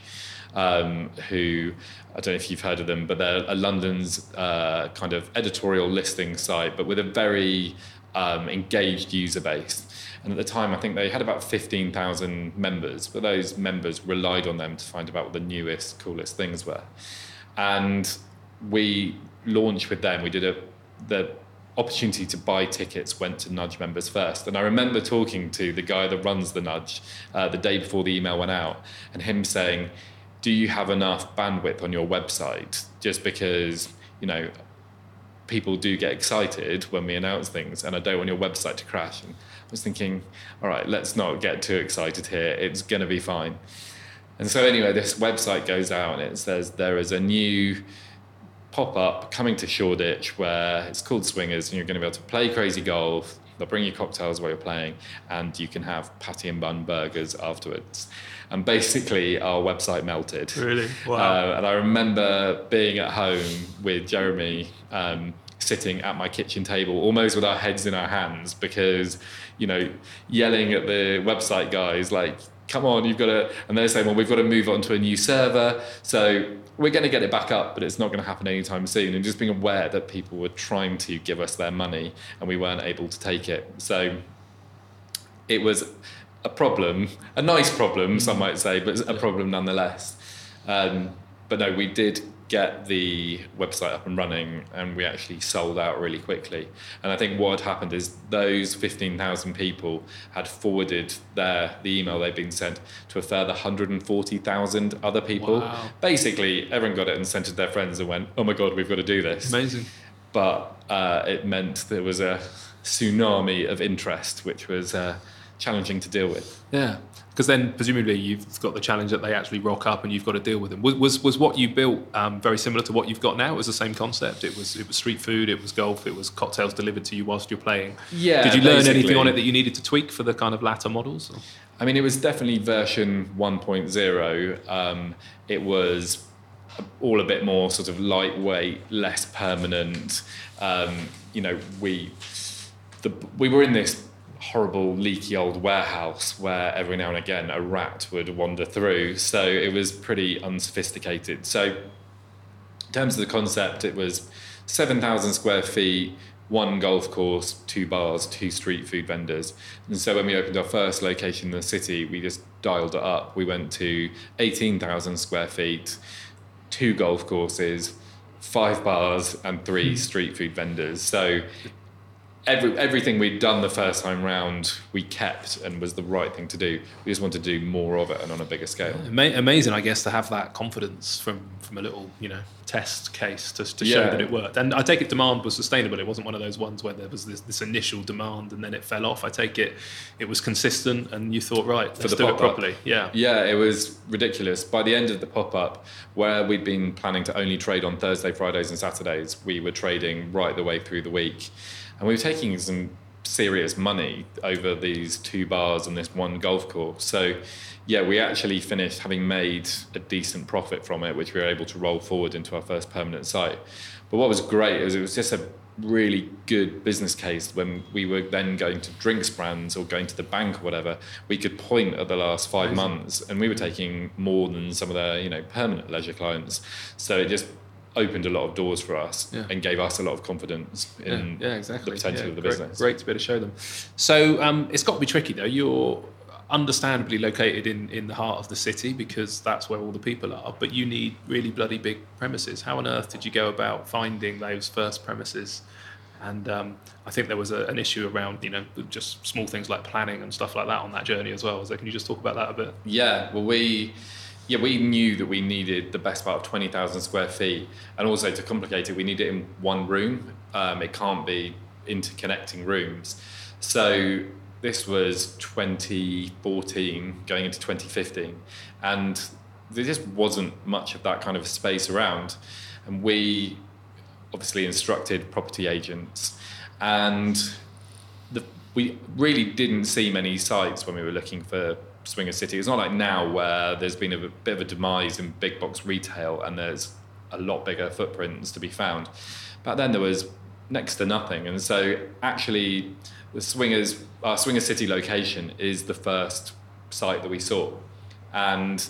um, who I don't know if you've heard of them, but they're a London's uh, kind of editorial listing site, but with a very um, engaged user base. And at the time, I think they had about 15,000 members, but those members relied on them to find out what the newest, coolest things were. And we launched with them. We did a the opportunity to buy tickets went to Nudge members first. And I remember talking to the guy that runs the Nudge uh, the day before the email went out, and him saying, "Do you have enough bandwidth on your website? Just because you know." People do get excited when we announce things, and I don't want your website to crash. And was thinking, all right, let's not get too excited here. It's going to be fine. And so, anyway, this website goes out and it says there is a new pop up coming to Shoreditch where it's called Swingers and you're going to be able to play crazy golf. They'll bring you cocktails while you're playing and you can have patty and bun burgers afterwards. And basically, our website melted. Really? Wow. Uh, and I remember being at home with Jeremy. Um, sitting at my kitchen table, almost with our heads in our hands, because you know, yelling at the website guys like, "Come on, you've got to," and they're saying, "Well, we've got to move on to a new server." So we're going to get it back up, but it's not going to happen anytime soon. And just being aware that people were trying to give us their money and we weren't able to take it. So it was a problem, a nice problem, some might say, but a problem nonetheless. Um, but no, we did get the website up and running and we actually sold out really quickly. And I think what had happened is those 15,000 people had forwarded their the email they'd been sent to a further 140,000 other people. Wow. Basically, everyone got it and sent it to their friends and went, "Oh my god, we've got to do this." Amazing. But uh, it meant there was a tsunami of interest, which was uh, challenging to deal with. Yeah because then presumably you've got the challenge that they actually rock up and you've got to deal with them. Was was, was what you built um, very similar to what you've got now? It was the same concept. It was it was street food. It was golf. It was cocktails delivered to you whilst you're playing. Yeah. Did you learn anything on it that you needed to tweak for the kind of latter models? Or? I mean, it was definitely version 1.0. Um, it was all a bit more sort of lightweight, less permanent. Um, you know, we the, we were in this horrible leaky old warehouse where every now and again a rat would wander through. So it was pretty unsophisticated. So in terms of the concept, it was 7,000 square feet, one golf course, two bars, two street food vendors. And so when we opened our first location in the city, we just dialed it up. We went to 18,000 square feet, two golf courses, five bars, and three hmm. street food vendors. So every, everything we'd done the first time round, we kept and was the right thing to do. We just wanted to do more of it and on a bigger scale. Amazing, I guess, to have that confidence from from a little, you know, test case to, to show yeah. that it worked. And I take it demand was sustainable. It wasn't one of those ones where there was this, this initial demand and then it fell off. I take it it was consistent and you thought, right, let's For the do it properly. Yeah. Yeah, it was ridiculous. By the end of the pop up, where we'd been planning to only trade on Thursday, Fridays, and Saturdays, we were trading right the way through the week and we were taking some serious money over these two bars and this one golf course. So, yeah, we actually finished having made a decent profit from it, which we were able to roll forward into our first permanent site. But what was great is it was just a really good business case when we were then going to drinks brands or going to the bank or whatever we could point at the last five months and we were taking more than some of their you know permanent leisure clients so it just opened a lot of doors for us yeah. and gave us a lot of confidence in yeah, yeah exactly. the potential of the great, business. Great to be able to show them. So um, it's got to be tricky though. You're understandably located in, in the heart of the city because that's where all the people are, but you need really bloody big premises. How on earth did you go about finding those first premises? And um, I think there was a, an issue around, you know, just small things like planning and stuff like that on that journey as well. So can you just talk about that a bit? Yeah, well, we yeah, we knew that we needed the best part of 20,000 square feet. And also to complicate it, we need it in one room. Um, it can't be interconnecting rooms. So this was 2014 going into 2015. And there just wasn't much of that kind of space around. And we obviously instructed property agents. And the we really didn't see many sites when we were looking for Swinger City. It's not like now where there's been a bit of a demise in big box retail and there's a lot bigger footprints to be found. Back then there was next to nothing, and so actually the Swingers, our Swinger City location is the first site that we saw, and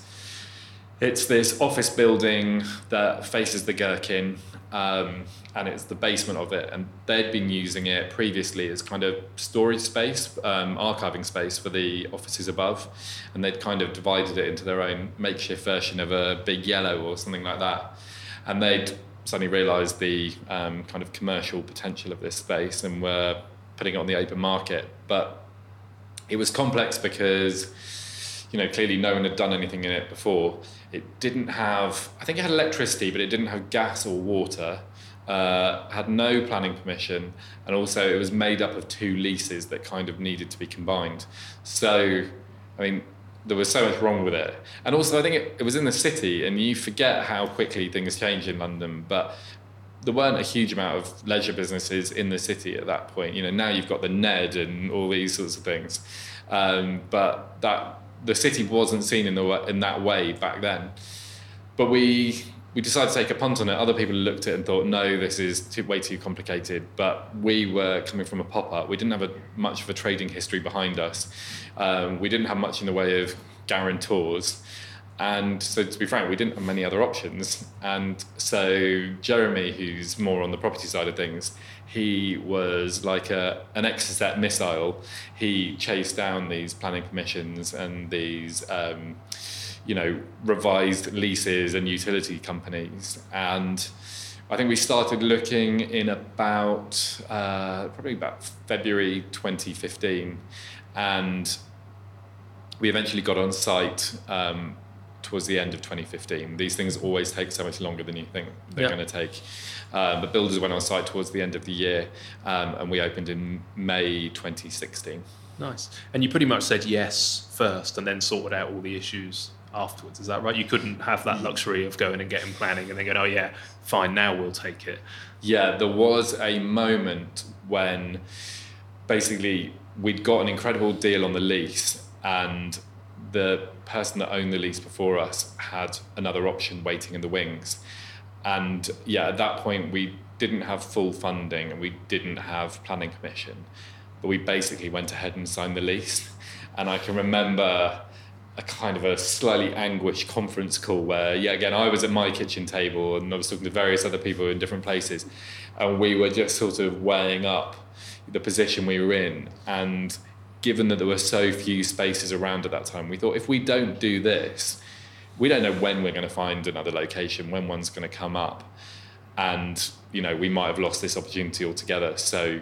it's this office building that faces the Gherkin, um, and it's the basement of it. And they'd been using it previously as kind of storage space, um, archiving space for the offices above, and they'd kind of divided it into their own makeshift version of a big yellow or something like that. And they'd suddenly realised the um, kind of commercial potential of this space and were putting it on the open market. But it was complex because, you know, clearly no one had done anything in it before it didn't have, I think it had electricity, but it didn't have gas or water. Uh, had no planning permission, and also it was made up of two leases that kind of needed to be combined. So, I mean, there was so much wrong with it. And also, I think it, it was in the city, and you forget how quickly things change in London. But there weren't a huge amount of leisure businesses in the city at that point. You know, now you've got the Ned and all these sorts of things. Um, but that the city wasn't seen in the in that way back then. But we we decided to take a punt on it. Other people looked at it and thought, no, this is too, way too complicated. But we were coming from a pop up. We didn't have a, much of a trading history behind us. Um, we didn't have much in the way of guarantors. And so, to be frank, we didn't have many other options. And so, Jeremy, who's more on the property side of things, he was like a, an Exocet missile. He chased down these planning permissions and these, um, you know, revised leases and utility companies. And I think we started looking in about uh, probably about February 2015, and we eventually got on site um, towards the end of 2015. These things always take so much longer than you think they're yeah. going to take. Um, but builders went on site towards the end of the year, um, and we opened in May 2016. Nice. And you pretty much said yes first, and then sorted out all the issues afterwards. Is that right? You couldn't have that luxury of going and getting planning and then going, oh yeah, fine, now we'll take it. Yeah, there was a moment when basically we'd got an incredible deal on the lease and the person that owned the lease before us had another option waiting in the wings. And yeah, at that point, we didn't have full funding and we didn't have planning permission, but we basically went ahead and signed the lease. And I can remember a kind of a slightly anguished conference call where, yeah, again, I was at my kitchen table and I was talking to various other people in different places, and we were just sort of weighing up the position we were in. And given that there were so few spaces around at that time, we thought if we don't do this, we don't know when we're going to find another location, when one's going to come up. And, you know, we might have lost this opportunity altogether. So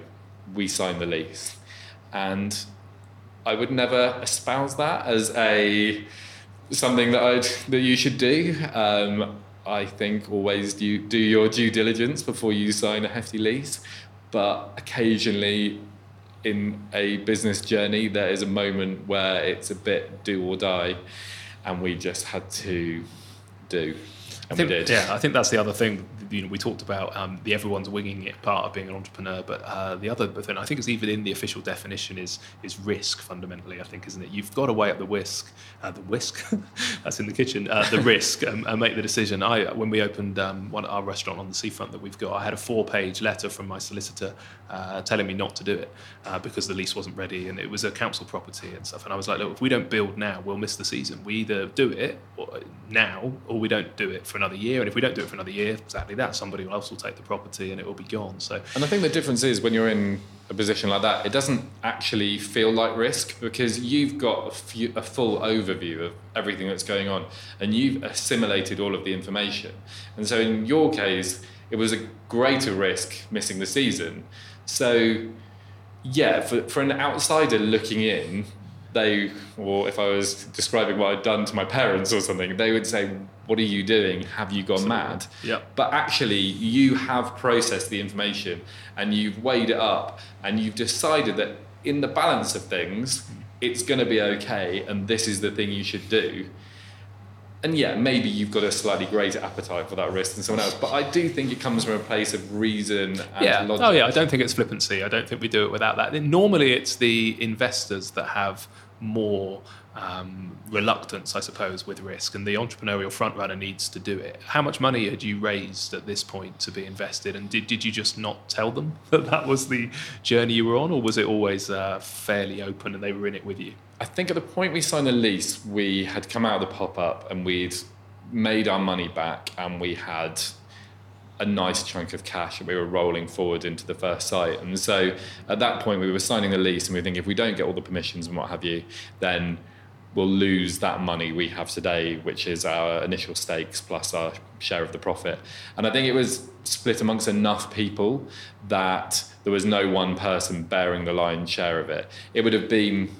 we signed the lease. And I would never espouse that as a something that I'd that you should do. Um, I think always do do your due diligence before you sign a hefty lease, but occasionally in a business journey there is a moment where it's a bit do or die and we just had to do. And think, we did. Yeah, I think that's the other thing. You know, we talked about um, the everyone's winging it part of being an entrepreneur, but uh, the other thing I think is even in the official definition is is risk fundamentally. I think, isn't it? You've got to weigh up the whisk, uh, the whisk, that's in the kitchen, uh, the risk, um, and make the decision. I when we opened um, one our restaurant on the seafront that we've got, I had a four-page letter from my solicitor uh, telling me not to do it uh, because the lease wasn't ready and it was a council property and stuff. And I was like, look, if we don't build now, we'll miss the season. We either do it now or we don't do it for another year. And if we don't do it for another year, exactly that, somebody else will take the property and it will be gone. So, and I think the difference is when you're in a position like that, it doesn't actually feel like risk because you've got a, few, a full overview of everything that's going on and you've assimilated all of the information. And so in your case, it was a greater risk missing the season. So, yeah, for, for an outsider looking in, they, or if I was describing what I'd done to my parents or something, they would say, What are you doing? Have you gone mad? Yeah. But actually, you have processed the information and you've weighed it up and you've decided that in the balance of things, it's going to be okay and this is the thing you should do. And yeah, maybe you've got a slightly greater appetite for that risk than someone else. But I do think it comes from a place of reason and yeah. logic. Oh yeah, I don't think it's flippancy. I don't think we do it without that. Normally, it's the investors that have more um, reluctance, I suppose, with risk, and the entrepreneurial frontrunner needs to do it. How much money had you raised at this point to be invested, and did, did you just not tell them that that was the journey you were on, or was it always uh, fairly open and they were in it with you? I think at the point we signed the lease, we had come out of the pop up and we'd made our money back, and we had a nice chunk of cash and we were rolling forward into the first site. And so at that point, we were signing the lease and we think if we don't get all the permissions and what have you, then we'll lose that money we have today, which is our initial stakes plus our share of the profit. And I think it was split amongst enough people that there was no one person bearing the lion's share of it. It would have been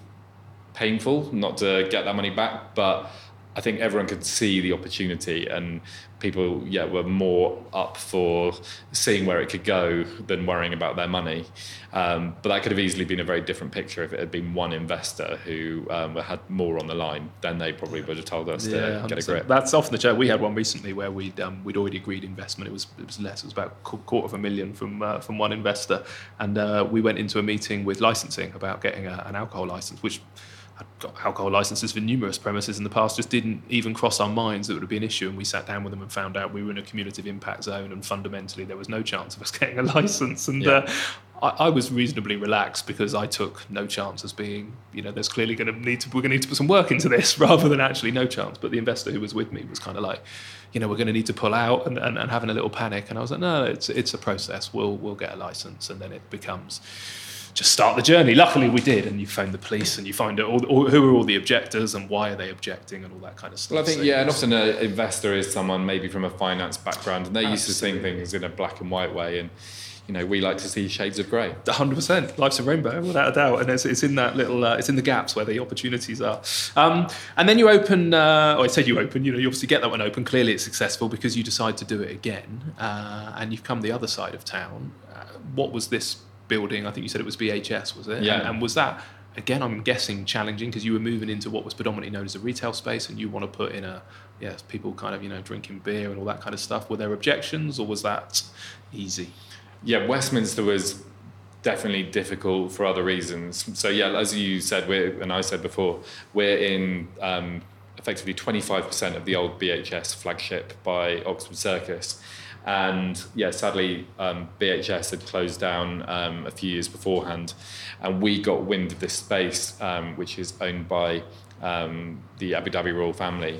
painful not to get that money back, but I think everyone could see the opportunity and people yeah were more up for seeing where it could go than worrying about their money. Um, but that could have easily been a very different picture if it had been one investor who um, had more on the line. Then they probably would have told us yeah, to get a grip. That's often the chat. We had one recently where we'd um, we'd already agreed investment. It was it was less. It was about a quarter of a million from uh, from one investor, and uh, we went into a meeting with licensing about getting a, an alcohol license, which I'd got alcohol licenses for numerous premises in the past, just didn't even cross our minds that it would be an issue. And we sat down with them and found out we were in a cumulative impact zone, and fundamentally there was no chance of us getting a license. And yeah. uh, I, I, was reasonably relaxed because I took no chance as being, you know, there's clearly going to need to we're going to need to put some work into this rather than actually no chance. But the investor who was with me was kind of like, you know, we're going to need to pull out and, and, and having a little panic. And I was like, no, it's it's a process. We'll we'll get a license, and then it becomes just start the journey. Luckily, we did, and you phone the police and you find out all, all, who are all the objectors and why are they objecting and all that kind of stuff. Well, I think so, yeah, and often an investor is someone maybe from a finance background, and they're used to seeing things in a black and white way, and you know we like to see shades of grey. hundred percent, life's a rainbow without a doubt, and it's, it's in that little, uh, it's in the gaps where the opportunities are. Um, and then you open, uh, or I said you open, you know, you obviously get that one open. Clearly, it's successful because you decide to do it again, uh, and you've come the other side of town. Uh, what was this building. I think you said it was BHS, was it? Yeah. And, and was that again? I'm guessing challenging because you were moving into what was predominantly known as a retail space, and you want to put in a yes, people kind of you know drinking beer and all that kind of stuff. Were there objections, or was that easy? Yeah, Westminster was definitely difficult for other reasons. So yeah, as you said, we're and I said before, we're in. Um, effectively 25% of the old BHS flagship by Oxford Circus. And yeah, sadly, um, BHS had closed down um, a few years beforehand, and we got wind of this space, um, which is owned by um, the Abu Dhabi royal family,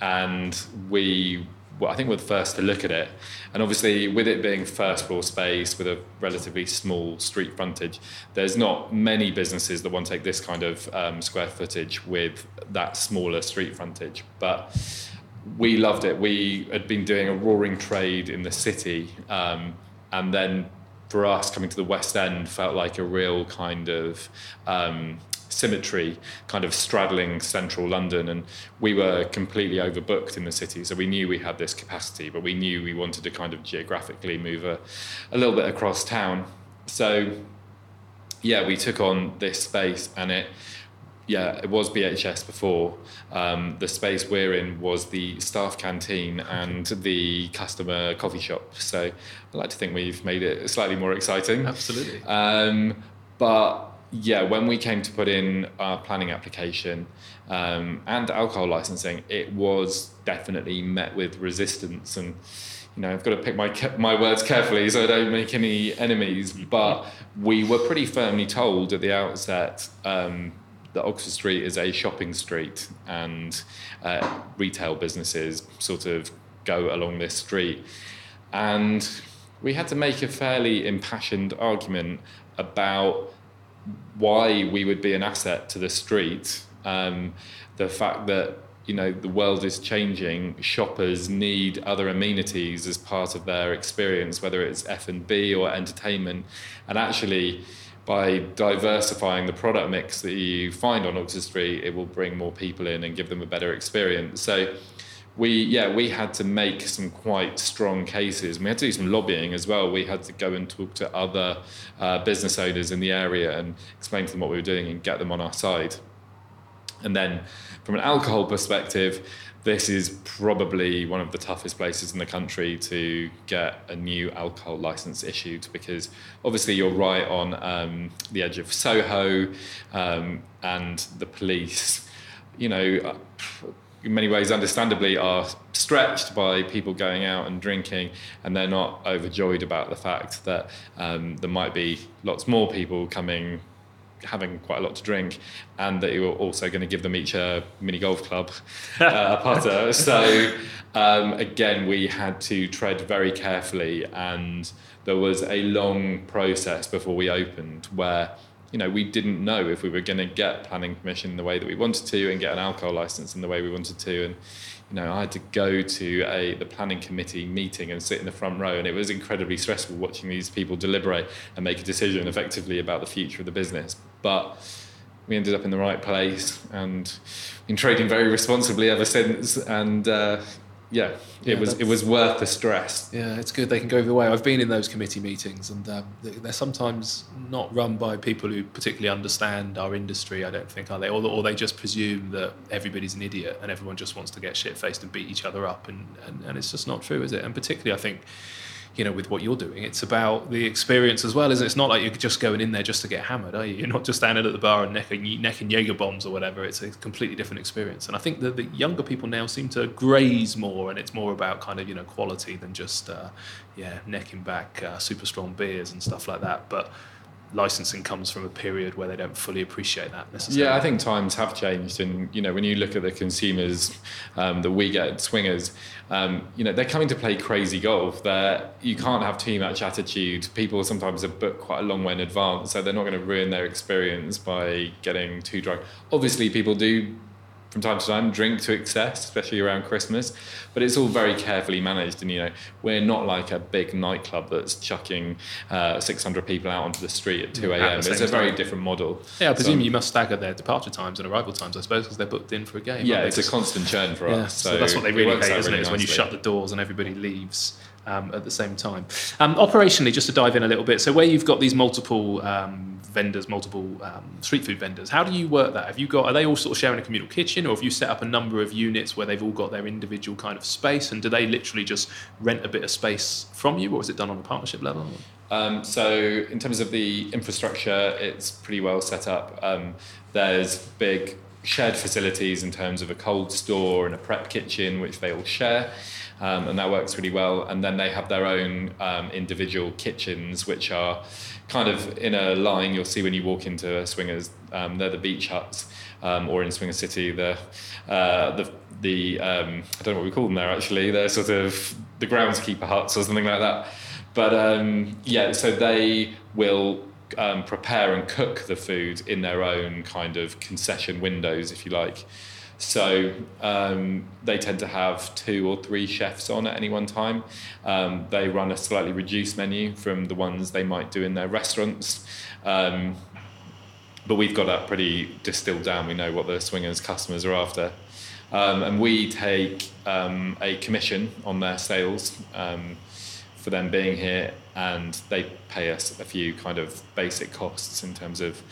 and we. Well, I think we're the first to look at it, and obviously, with it being first floor space with a relatively small street frontage, there's not many businesses that want to take this kind of um, square footage with that smaller street frontage. But we loved it. We had been doing a roaring trade in the city, um, and then for us coming to the West End felt like a real kind of um, symmetry, kind of straddling central London, and we were completely overbooked in the city. So we knew we had this capacity, but we knew we wanted to kind of geographically move a, a little bit across town. So yeah, we took on this space, and it yeah, it was BHS before. Um, the space we're in was the staff canteen and the customer coffee shop. So I like to think we've made it slightly more exciting. Absolutely. Um, but yeah, when we came to put in our planning application um, and alcohol licensing, it was definitely met with resistance and. You know, I've got to pick my my words carefully so I don't make any enemies. But we were pretty firmly told at the outset um, that Oxford Street is a shopping street and uh, retail businesses sort of go along this street. And we had to make a fairly impassioned argument about why we would be an asset to the street. Um, the fact that you know the world is changing shoppers need other amenities as part of their experience whether it's f&b or entertainment and actually by diversifying the product mix that you find on Oxford Street, it will bring more people in and give them a better experience. So we yeah we had to make some quite strong cases. We had to do some lobbying as well. We had to go and talk to other uh, business owners in the area and explain to them what we were doing and get them on our side. And then from an alcohol perspective, this is probably one of the toughest places in the country to get a new alcohol license issued because obviously you're right on um, the edge of Soho um, and the police, you know, in many ways, understandably, are stretched by people going out and drinking, and they're not overjoyed about the fact that um, there might be lots more people coming having quite a lot to drink, and that you were also going to give them each a mini golf club, uh, a putter. So um, again, we had to tread very carefully, and there was a long process before we opened where. You know, we didn't know if we were going to get planning permission the way that we wanted to, and get an alcohol license in the way we wanted to, and you know, I had to go to a the planning committee meeting and sit in the front row, and it was incredibly stressful watching these people deliberate and make a decision effectively about the future of the business. But we ended up in the right place and been trading very responsibly ever since. And uh, yeah, it yeah, was it was worth the stress. Yeah, it's good they can go either way. I've been in those committee meetings, and um, they're sometimes not run by people who particularly understand our industry. I don't think are they, or, or they just presume that everybody's an idiot and everyone just wants to get shit faced and beat each other up, and, and and it's just not true, is it? And particularly, I think you know, with what you're doing. It's about the experience as well, isn't it? It's not like you're just going in there just to get hammered, are you? You're not just standing at the bar and necking, necking Jaeger bombs or whatever. It's a completely different experience. And I think that the younger people now seem to graze more, and it's more about kind of you know quality than just uh, yeah necking back uh, super strong beers and stuff like that. But licensing comes from a period where they don't fully appreciate that necessarily. Yeah, I think times have changed, and you know when you look at the consumers um, that we get swingers, um, you know they're coming to play crazy golf. There, you can't have too much attitude. People sometimes have booked quite a long way in advance, so they're not going to ruin their experience by getting too drunk. Obviously, people do from time to time drink to excess, especially around Christmas. But it's all very carefully managed, and you know we're not like a big nightclub that's chucking uh, 600 people out onto the street at 2 a.m. It's a very different model. Yeah, I presume so, you must stagger their departure times and arrival times, I suppose, because they're booked in for a game. Yeah, it's a constant churn for yeah, us. So, so, that's what they really hate, isn't really it? Is when you shut the doors and everybody leaves. Um, at the same time. Um, operationally, just to dive in a little bit, so where you've got these multiple um, vendors, multiple um, street food vendors. How do you work that? Have you got are they all sort of sharing a communal kitchen, or have you set up a number of units where they've all got their individual kind of space? And do they literally just rent a bit of space from you, or is it done on a partnership level? Um, so in terms of the infrastructure, it's pretty well set up. Um, there's big shared facilities in terms of a cold store and a prep kitchen, which they all share. Um, and that works really well. And then they have their own um, individual kitchens, which are kind of in a line you'll see when you walk into Swingers. Um, they're the beach huts, um, or in Swinger City, the uh, the the um, I don't know what we call them there actually. They're sort of the groundskeeper huts or something like that. But um, yeah, so they will um, prepare and cook the food in their own kind of concession windows, if you like. So um, they tend to have two or three chefs on at any one time. Um, they run a slightly reduced menu from the ones they might do in their restaurants. Um, but we've got that pretty distilled down. We know what the swingers customers are after. Um, and we take um, a commission on their sales um, for them being here, and they pay us a few kind of basic costs in terms of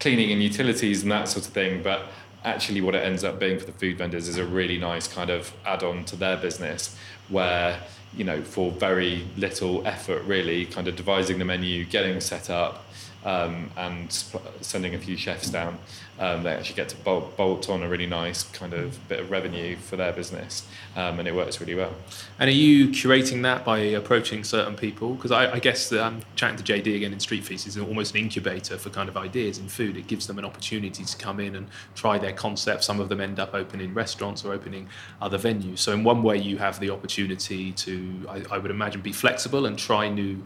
cleaning and utilities and that sort of thing. But actually what it ends up being for the food vendors is a really nice kind of add-on to their business where you know for very little effort really kind of devising the menu getting set up um, and sending a few chefs down um, they actually get to bolt, bolt, on a really nice kind of bit of revenue for their business, um, and it works really well. And are you curating that by approaching certain people? Because I, I, guess that I'm chatting to JD again in Street Feast is almost an incubator for kind of ideas in food. It gives them an opportunity to come in and try their concept. Some of them end up opening restaurants or opening other venues. So in one way, you have the opportunity to, I, I would imagine, be flexible and try new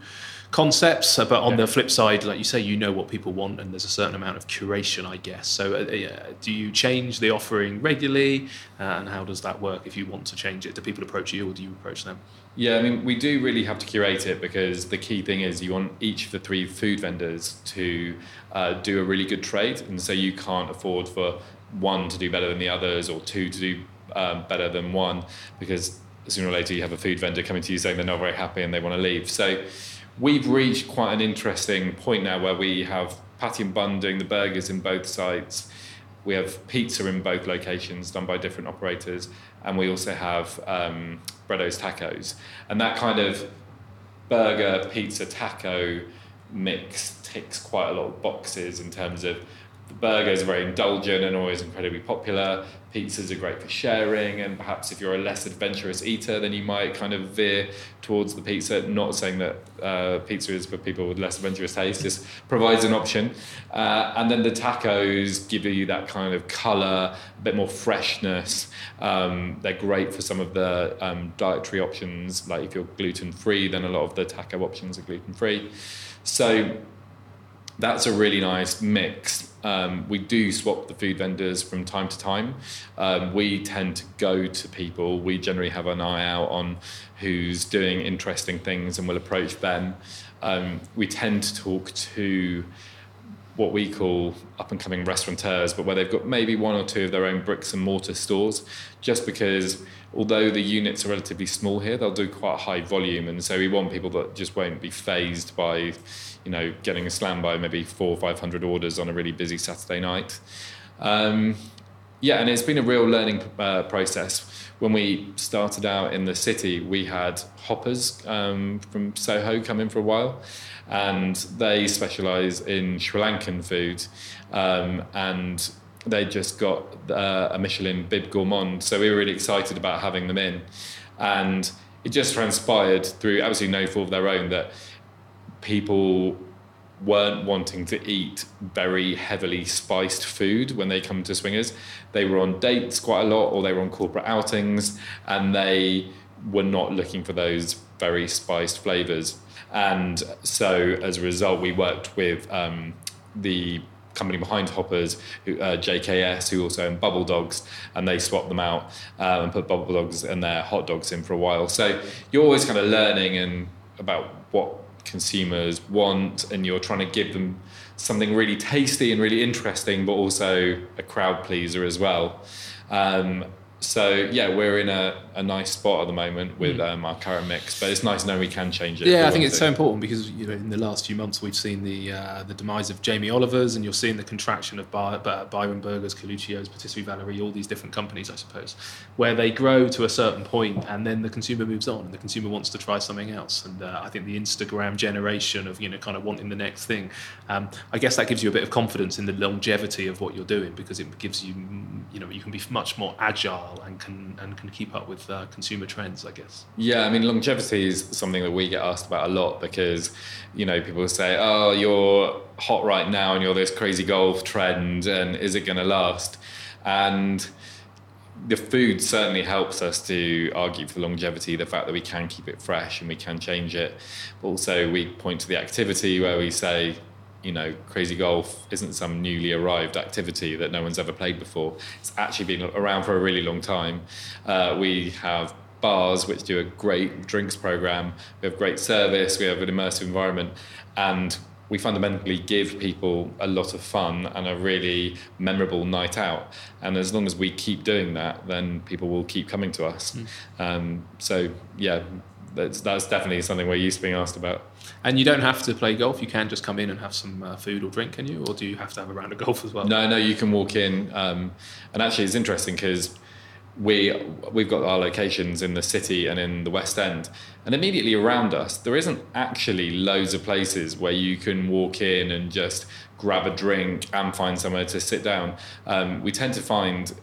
concepts. But on yeah. the flip side, like you say, you know what people want, and there's a certain amount of curation, I guess. So, uh, uh, do you change the offering regularly, uh, and how does that work? If you want to change it, do people approach you, or do you approach them? Yeah, I mean, we do really have to curate it because the key thing is you want each of the three food vendors to uh, do a really good trade, and so you can't afford for one to do better than the others, or two to do um, better than one, because sooner or later you have a food vendor coming to you saying they're not very happy and they want to leave. So we've reached quite an interesting point now where we have Patty and Bun doing the burgers in both sites. we have pizza in both locations done by different operators, and we also have um, Breddo's Tacos. And that kind of burger, pizza, taco mix ticks quite a lot of boxes in terms of the burgers are very indulgent and always incredibly popular. Pizzas are great for sharing, and perhaps if you're a less adventurous eater, then you might kind of veer towards the pizza. Not saying that uh, pizza is for people with less adventurous taste, just provides an option. Uh, and then the tacos give you that kind of color, a bit more freshness. Um, they're great for some of the um, dietary options, like if you're gluten free, then a lot of the taco options are gluten free. So that's a really nice mix um, we do swap the food vendors from time to time. Um, we tend to go to people. We generally have an eye out on who's doing interesting things and we'll approach them. Um, we tend to talk to what we call up and coming restaurateurs, but where they've got maybe one or two of their own bricks and mortar stores, just because although the units are relatively small here, they'll do quite a high volume. And so we want people that just won't be fazed by you know, getting slammed by maybe four or 500 orders on a really busy Saturday night. Um, yeah, and it's been a real learning uh, process. When we started out in the city, we had hoppers um, from Soho come in for a while, and they specialise in Sri Lankan food, um, and they just got uh, a Michelin Bib Gourmand, so we were really excited about having them in, and it just transpired through absolutely no fault of their own that people weren't wanting to eat very heavily spiced food when they come to swingers. They were on dates quite a lot, or they were on corporate outings, and they were not looking for those very spiced flavors. And so, as a result, we worked with um, the company behind Hoppers, uh, JKS, who also own Bubble Dogs, and they swapped them out uh, and put Bubble Dogs and their hot dogs in for a while. So you're always kind of learning and about what consumers want and you're trying to give them something really tasty and really interesting but also a crowd pleaser as well. Um, so yeah, we're in a, a nice spot at the moment with mm. um, our current mix, but it's nice to know we can change it. Yeah, I think it's so important because you know in the last few months we've seen the uh, the demise of Jamie Oliver's, and you're seeing the contraction of By- Byron Burgers, Carluccio's, Patisserie Valerie, all these different companies, I suppose, where they grow to a certain point and then the consumer moves on, and the consumer wants to try something else. And uh, I think the Instagram generation of you know kind of wanting the next thing, um, I guess that gives you a bit of confidence in the longevity of what you're doing because it gives you you know you can be much more agile and can and can keep up with uh, consumer trends, I guess. Yeah, I mean, longevity is something that we get asked about a lot because, you know, people say, "Oh, you're hot right now, and you're this crazy golf trend, and is it going to last?" And the food certainly helps us to argue for longevity, the fact that we can keep it fresh and we can change it. But also, we point to the activity where we say, you know, crazy golf isn't some newly arrived activity that no one's ever played before. It's actually been around for a really long time. Uh, we have bars which do a great drinks program. We have great service. We have an immersive environment, and we fundamentally give people a lot of fun and a really memorable night out. And as long as we keep doing that, then people will keep coming to us. Mm. Um, so yeah, that's, that's definitely something we're used to being asked about. And you don't have to play golf. You can just come in and have some uh, food or drink, can you? Or do you have to have a round of golf as well? No, no, you can walk in. Um, and actually, it's interesting because we we've got our locations in the city and in the West End, and immediately around us there isn't actually loads of places where you can walk in and just grab a drink and find somewhere to sit down. Um, we tend to find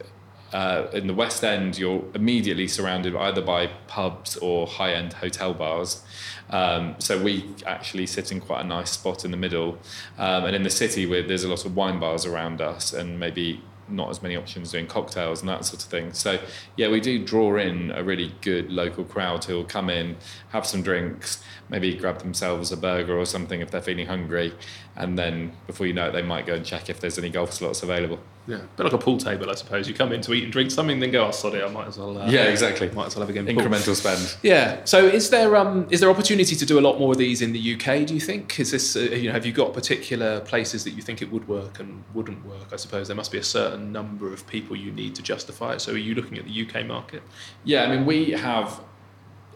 uh, in the West End, you're immediately surrounded either by pubs or high end hotel bars. Um, so we actually sit in quite a nice spot in the middle. Um, and in the city, where there's a lot of wine bars around us and maybe not as many options doing cocktails and that sort of thing. So yeah, we do draw in a really good local crowd who will come in, have some drinks, maybe grab themselves a burger or something if they're feeling hungry, and then before you know it, they might go and check if there's any golf slots available. Yeah, bit like a pool table, I suppose. You come in to eat and drink something, then go, oh, sorry, I might as well. Uh, yeah, exactly. Might as well have a game. Incremental pool. spend. Yeah. So, is there um, is there opportunity to do a lot more of these in the UK? Do you think? Is this uh, you know have you got particular places that you think it would work and wouldn't work? I suppose there must be a certain number of people you need to justify it. So, are you looking at the UK market? Yeah, I mean, we have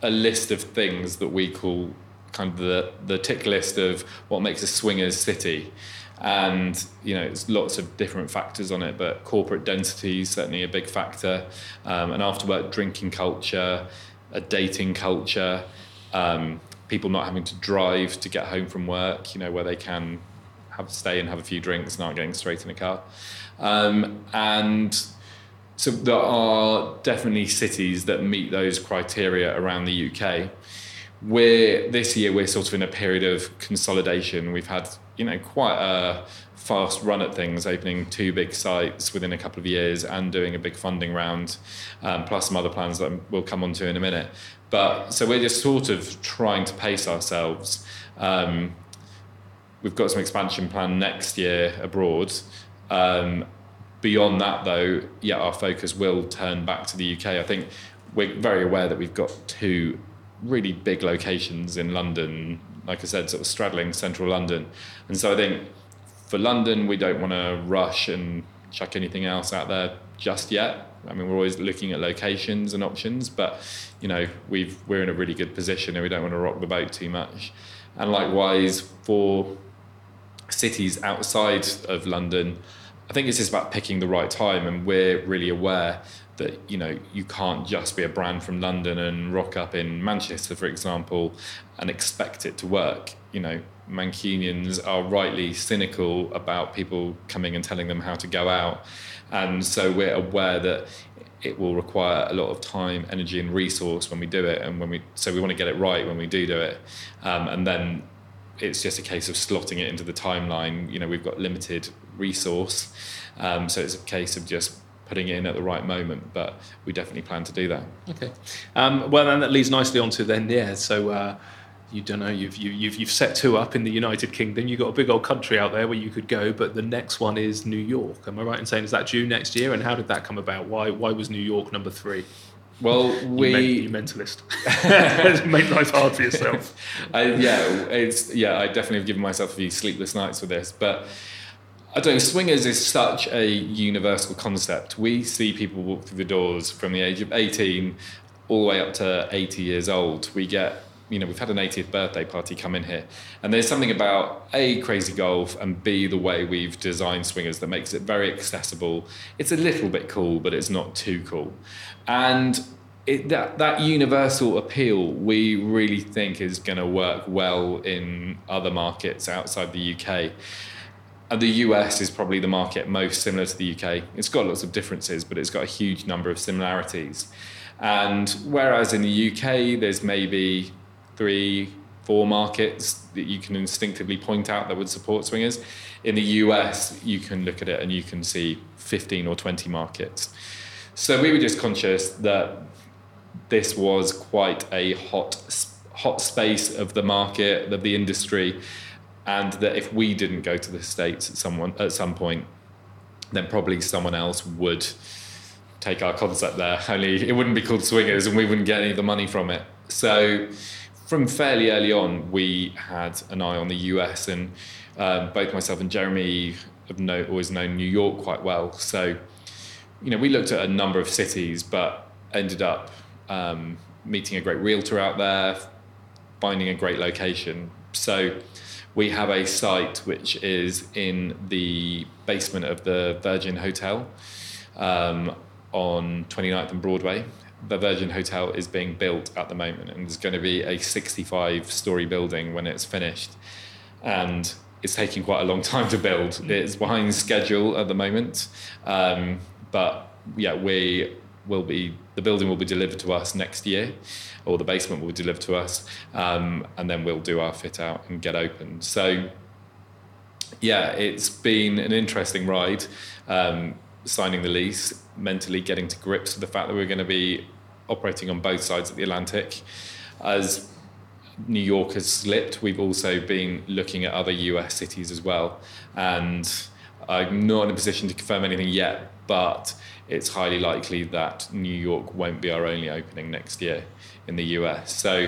a list of things that we call kind of the the tick list of what makes a swingers city and you know it's lots of different factors on it but corporate density is certainly a big factor. Um, an after work drinking culture a dating culture um, people not having to drive to get home from work you know where they can have stay and have a few drinks not getting straight in a car. Um, and so there are definitely cities that meet those criteria around the UK we're this year we're sort of in a period of consolidation. We've had you know quite a fast run at things, opening two big sites within a couple of years and doing a big funding round, um, plus some other plans that we'll come on to in a minute. But so we're just sort of trying to pace ourselves. Um, we've got some expansion plan next year abroad. Um, beyond that, though, yeah, our focus will turn back to the UK. I think we're very aware that we've got two really big locations in London, like I said, sort of straddling central London. And so I think for London, we don't want to rush and chuck anything else out there just yet. I mean, we're always looking at locations and options, but you know, we've we're in a really good position and we don't want to rock the boat too much. And likewise for cities outside of London, I think it's just about picking the right time, and we're really aware that you know you can't just be a brand from London and rock up in Manchester, for example, and expect it to work. You know, Mancunians are rightly cynical about people coming and telling them how to go out, and so we're aware that it will require a lot of time, energy, and resource when we do it, and when we so we want to get it right when we do do it, um, and then it's just a case of slotting it into the timeline. You know, we've got limited resource, um, so it's a case of just putting it in at the right moment. But we definitely plan to do that. Okay. Um, well, then that leads nicely onto then, yeah. So. Uh, you don't know you've you, you've you've set two up in the United Kingdom. You've got a big old country out there where you could go, but the next one is New York. Am I right in saying is that due next year? And how did that come about? Why why was New York number three? Well, we you, men- you mentalist. Make life hard for yourself. I, yeah, it's yeah. I definitely have given myself a few sleepless nights with this, but I don't know, swingers is such a universal concept. We see people walk through the doors from the age of 18 all the way up to 80 years old. We get, you know, we've had an 80th birthday party come in here. And there's something about A, crazy golf, and B, the way we've designed swingers that makes it very accessible. It's a little bit cool, but it's not too cool. And it, that, that universal appeal we really think is going to work well in other markets outside the UK. And the US is probably the market most similar to the UK. It's got lots of differences, but it's got a huge number of similarities. And whereas in the UK, there's maybe three, four markets that you can instinctively point out that would support swingers, in the US, you can look at it and you can see 15 or 20 markets. So we were just conscious that this was quite a hot, hot space of the market, of the industry and that if we didn't go to the states at someone at some point, then probably someone else would take our concept there. Only it wouldn't be called swingers, and we wouldn't get any of the money from it. So, from fairly early on, we had an eye on the US, and um, both myself and Jeremy have know, always known New York quite well. So, you know, we looked at a number of cities, but ended up um, meeting a great realtor out there, finding a great location. So we have a site which is in the basement of the Virgin Hotel um, on 29th and Broadway. The Virgin Hotel is being built at the moment, and there's going to be a 65 story building when it's finished. And it's taking quite a long time to build. Mm. It's behind schedule at the moment. Um, but yeah, we will be, the building will be delivered to us next year or the basement will be delivered to us, um, and then we'll do our fit out and get open. So, yeah, it's been an interesting ride. Um, signing the lease, mentally getting to grips with the fact that we're going to be operating on both sides of the Atlantic. As New York has slipped, we've also been looking at other US cities as well. And I'm not in a position to confirm anything yet, but it's highly likely that New York won't be our only opening next year in the US. So,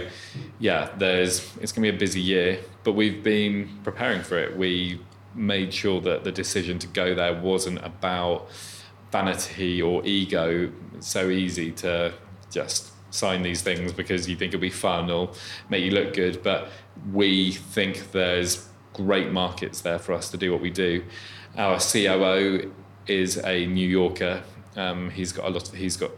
yeah, there's it's going to be a busy year, but we've been preparing for it. We made sure that the decision to go there wasn't about vanity or ego. It's so easy to just sign these things because you think it'll be fun or make you look good, but we think there's great markets there for us to do what we do. Our COO is a New Yorker. Um, he's got a lot. Of, he's got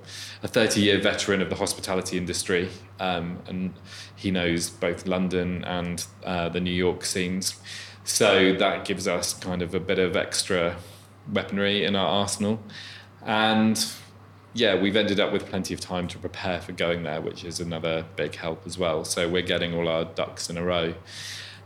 a 30-year veteran of the hospitality industry, um, and he knows both London and uh, the New York scenes. So that gives us kind of a bit of extra weaponry in our arsenal, and yeah, we've ended up with plenty of time to prepare for going there, which is another big help as well. So we're getting all our ducks in a row.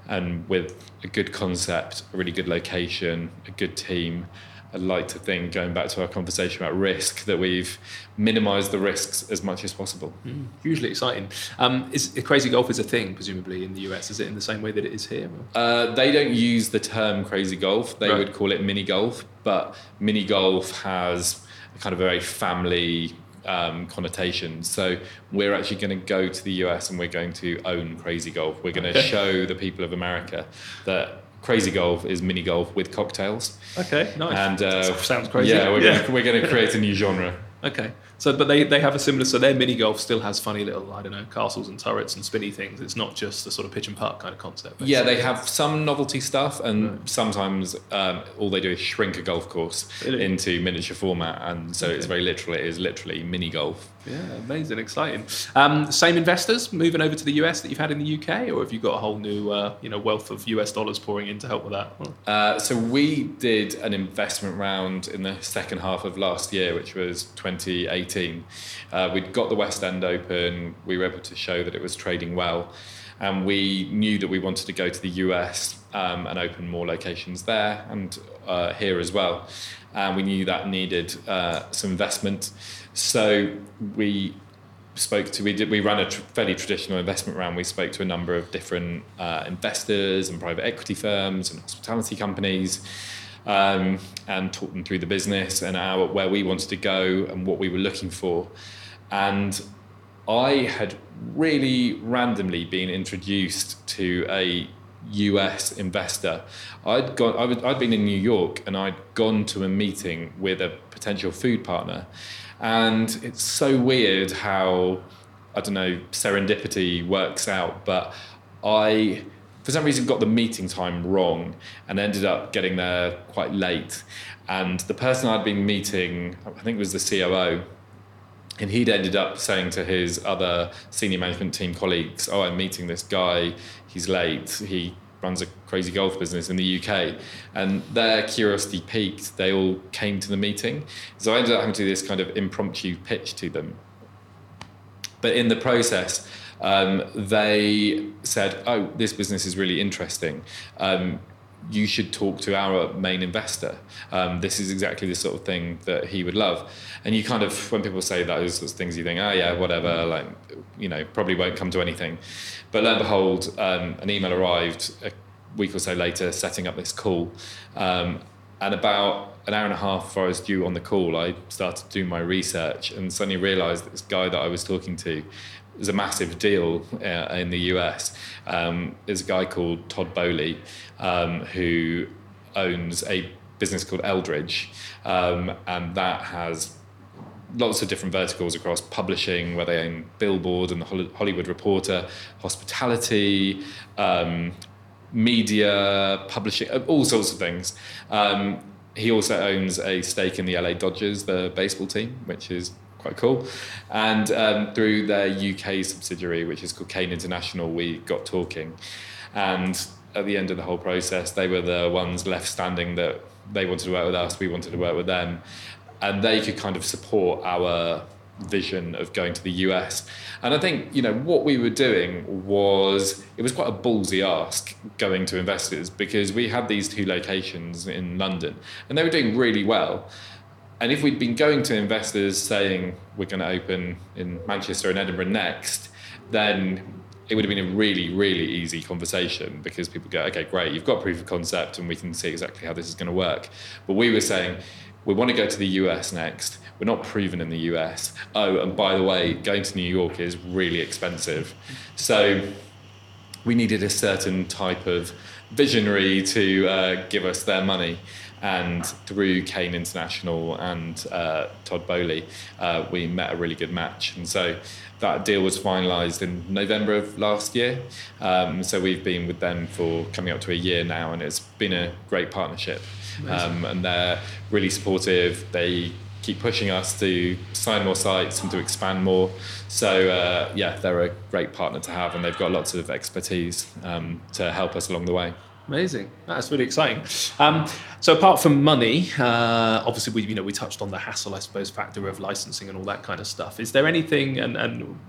And with a good concept, a really good location, a good team, I'd like to think, going back to our conversation about risk, that we've minimised the risks as much as possible. Mm, hugely exciting. Um, is crazy golf is a thing, presumably in the US? Is it in the same way that it is here? Uh, they don't use the term crazy golf. They right. would call it mini golf, but mini golf has a kind of a very family um, connotation. So we're actually going to go to the US and we're going to own Crazy Golf. We're going to show the people of America that Crazy Golf is mini golf with cocktails. Okay, nice. And uh, sounds crazy. Yeah, we're yeah. Gonna, we're going to create a new genre. Okay. So, but they, they have a similar. So their mini golf still has funny little I don't know castles and turrets and spinny things. It's not just a sort of pitch and putt kind of concept. Basically. Yeah, they have some novelty stuff, and right. sometimes um, all they do is shrink a golf course really? into miniature format, and so okay. it's very literal. It is literally mini golf. Yeah, amazing, exciting. Um, same investors moving over to the US that you've had in the UK, or have you got a whole new uh, you know wealth of US dollars pouring in to help with that? Uh, so we did an investment round in the second half of last year, which was 2018. Uh, we'd got the West End open. We were able to show that it was trading well, and we knew that we wanted to go to the US um, and open more locations there and uh, here as well. And we knew that needed uh, some investment. So we spoke to we did we ran a tr- fairly traditional investment round. We spoke to a number of different uh, investors and private equity firms and hospitality companies. Um, and talked them through the business and our, where we wanted to go and what we were looking for. And I had really randomly been introduced to a US investor. I'd gone. I would, I'd been in New York and I'd gone to a meeting with a potential food partner, and it's so weird how, I don't know, serendipity works out. But I, for some reason, got the meeting time wrong and ended up getting there quite late. And the person I'd been meeting, I think it was the COO, and he'd ended up saying to his other senior management team colleagues, "Oh, I'm meeting this guy. He's late. He runs a crazy golf business in the UK. And their curiosity peaked. They all came to the meeting. So I ended up having to do this kind of impromptu pitch to them. But in the process, um, they said, Oh, this business is really interesting. Um, you should talk to our main investor. Um, this is exactly the sort of thing that he would love. And you kind of, when people say those sorts of things, you think, oh yeah, whatever, like, you know, probably won't come to anything. But lo and behold, um, an email arrived a week or so later setting up this call. Um, and about an hour and a half before I was due on the call, I started doing my research and suddenly realized this guy that I was talking to was a massive deal uh, in the US. Um, there's a guy called Todd Boehly um, who owns a business called Eldridge, um, and that has lots of different verticals across publishing, where they own Billboard and the Hollywood Reporter, hospitality, um, media, publishing, uh, all sorts of things. Um, he also owns a stake in the LA Dodgers, the baseball team, which is quite cool. And um, through their UK subsidiary, which is called Cain International, we got talking. And at the end of the whole process, they were the ones left standing that they wanted to work with us, we wanted to work with them and they could kind of support our vision of going to the US. And I think, you know, what we were doing was it was quite a ballsy ask going to investors because we had these two locations in London and they were doing really well. And if we'd been going to investors saying we're going to open in Manchester and Edinburgh next, then it would have been a really, really easy conversation because people go, okay, great, you've got proof of concept and we can see exactly how this is going to work. But we were saying, we want to go to the US next. We're not proven in the US. Oh, and by the way, going to New York is really expensive. So we needed a certain type of visionary to uh, give us their money. And through Cain International and uh, Todd Boehly, uh, we met a really good match. And so that deal was finalised in November of last year. Um, so we've been with them for coming up to a year now, and it's been a great partnership. Um, and they're really supportive. They keep pushing us to sign more sites and to expand more. So uh, yeah, they're a great partner to have, and they've got lots of expertise um, to help us along the way. Amazing. That's really exciting. Um, so apart from money, uh, obviously we you know we touched on the hassle, I suppose, factor of licensing and all that kind of stuff. Is there anything and and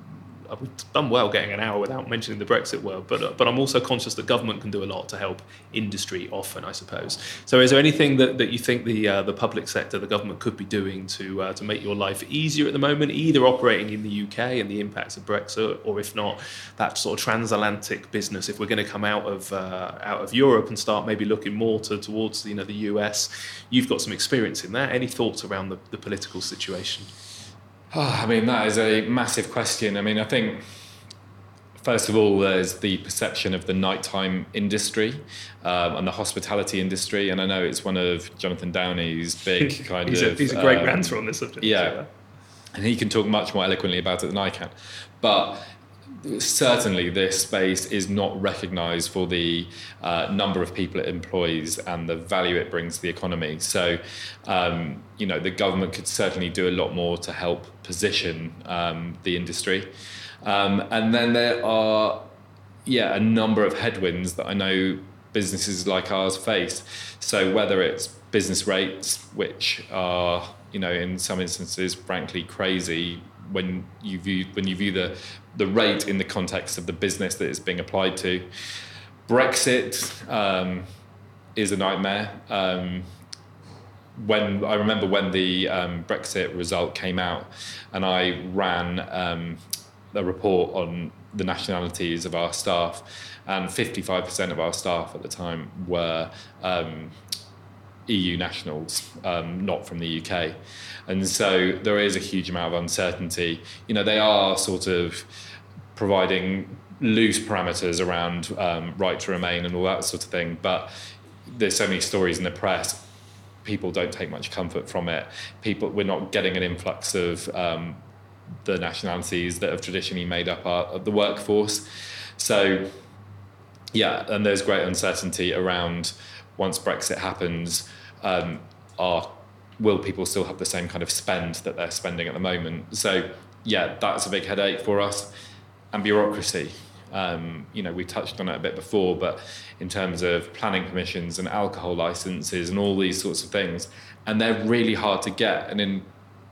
we've done well getting an hour without mentioning the Brexit world, but uh, but I'm also conscious that government can do a lot to help industry often, I suppose. So, is there anything that, that you think the uh, the public sector, the government, could be doing to uh, to make your life easier at the moment, either operating in the UK and the impacts of Brexit, or if not, that sort of transatlantic business? If we're going to come out of uh, out of Europe and start maybe looking more to, towards you know the US, you've got some experience in that. Any thoughts around the, the political situation? Oh, I mean, that is a massive question. I mean, I think first of all, there's the perception of the nighttime industry um, and the hospitality industry, and I know it's one of Jonathan Downey's big kind he's of. A, he's a great um, ranter on this subject. Yeah, and he can talk much more eloquently about it than I can, but certainly this space is not recognized for the uh, number of people it employs and the value it brings to the economy. So, um, you know, the government could certainly do a lot more to help position um, the industry. Um, and then there are, yeah, a number of headwinds that I know businesses like ours face. So, whether it's business rates, which are, you know, in some instances, frankly, crazy when you view when you view the the rate in the context of the business that it's being applied to. Brexit um, is a nightmare. Um, when I remember when the um, Brexit result came out, and I ran um, a report on the nationalities of our staff, and 55% of our staff at the time were um, EU nationals, um, not from the UK. And so there is a huge amount of uncertainty. You know, they are sort of providing loose parameters around um, right to remain and all that sort of thing. But there's so many stories in the press. People don't take much comfort from it. People, we're not getting an influx of um, the nationalities that have traditionally made up our, the workforce. So, yeah, and there's great uncertainty around once Brexit happens, um, will people still have the same kind of spend that they're spending at the moment? So yeah, that's a big headache for us, and bureaucracy. Um, you know, we touched on it a bit before, but in terms of planning permissions and alcohol licenses and all these sorts of things, and they're really hard to get. And in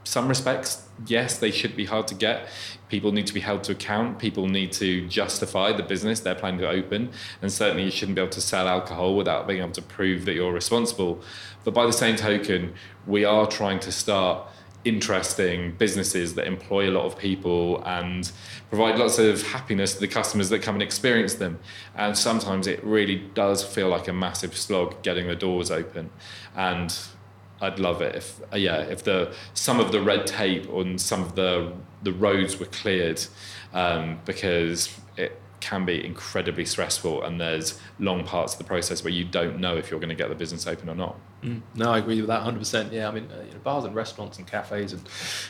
some respects, yes, they should be hard to get. People need to be held to account. People need to justify the business they're planning to open. And certainly, you shouldn't be able to sell alcohol without being able to prove that you're responsible. But by the same token, we are trying to start interesting businesses that employ a lot of people and provide lots of happiness to the customers that come and experience them. And sometimes it really does feel like a massive slog getting the doors open. And I'd love it if uh, yeah if the some of the red tape on some of the the roads were cleared um, because it can be incredibly stressful and there's long parts of the process where you don't know if you're going to get the business open or not. Mm. No, I agree with that 100%. Yeah, I mean, uh, you know, bars and restaurants and cafes and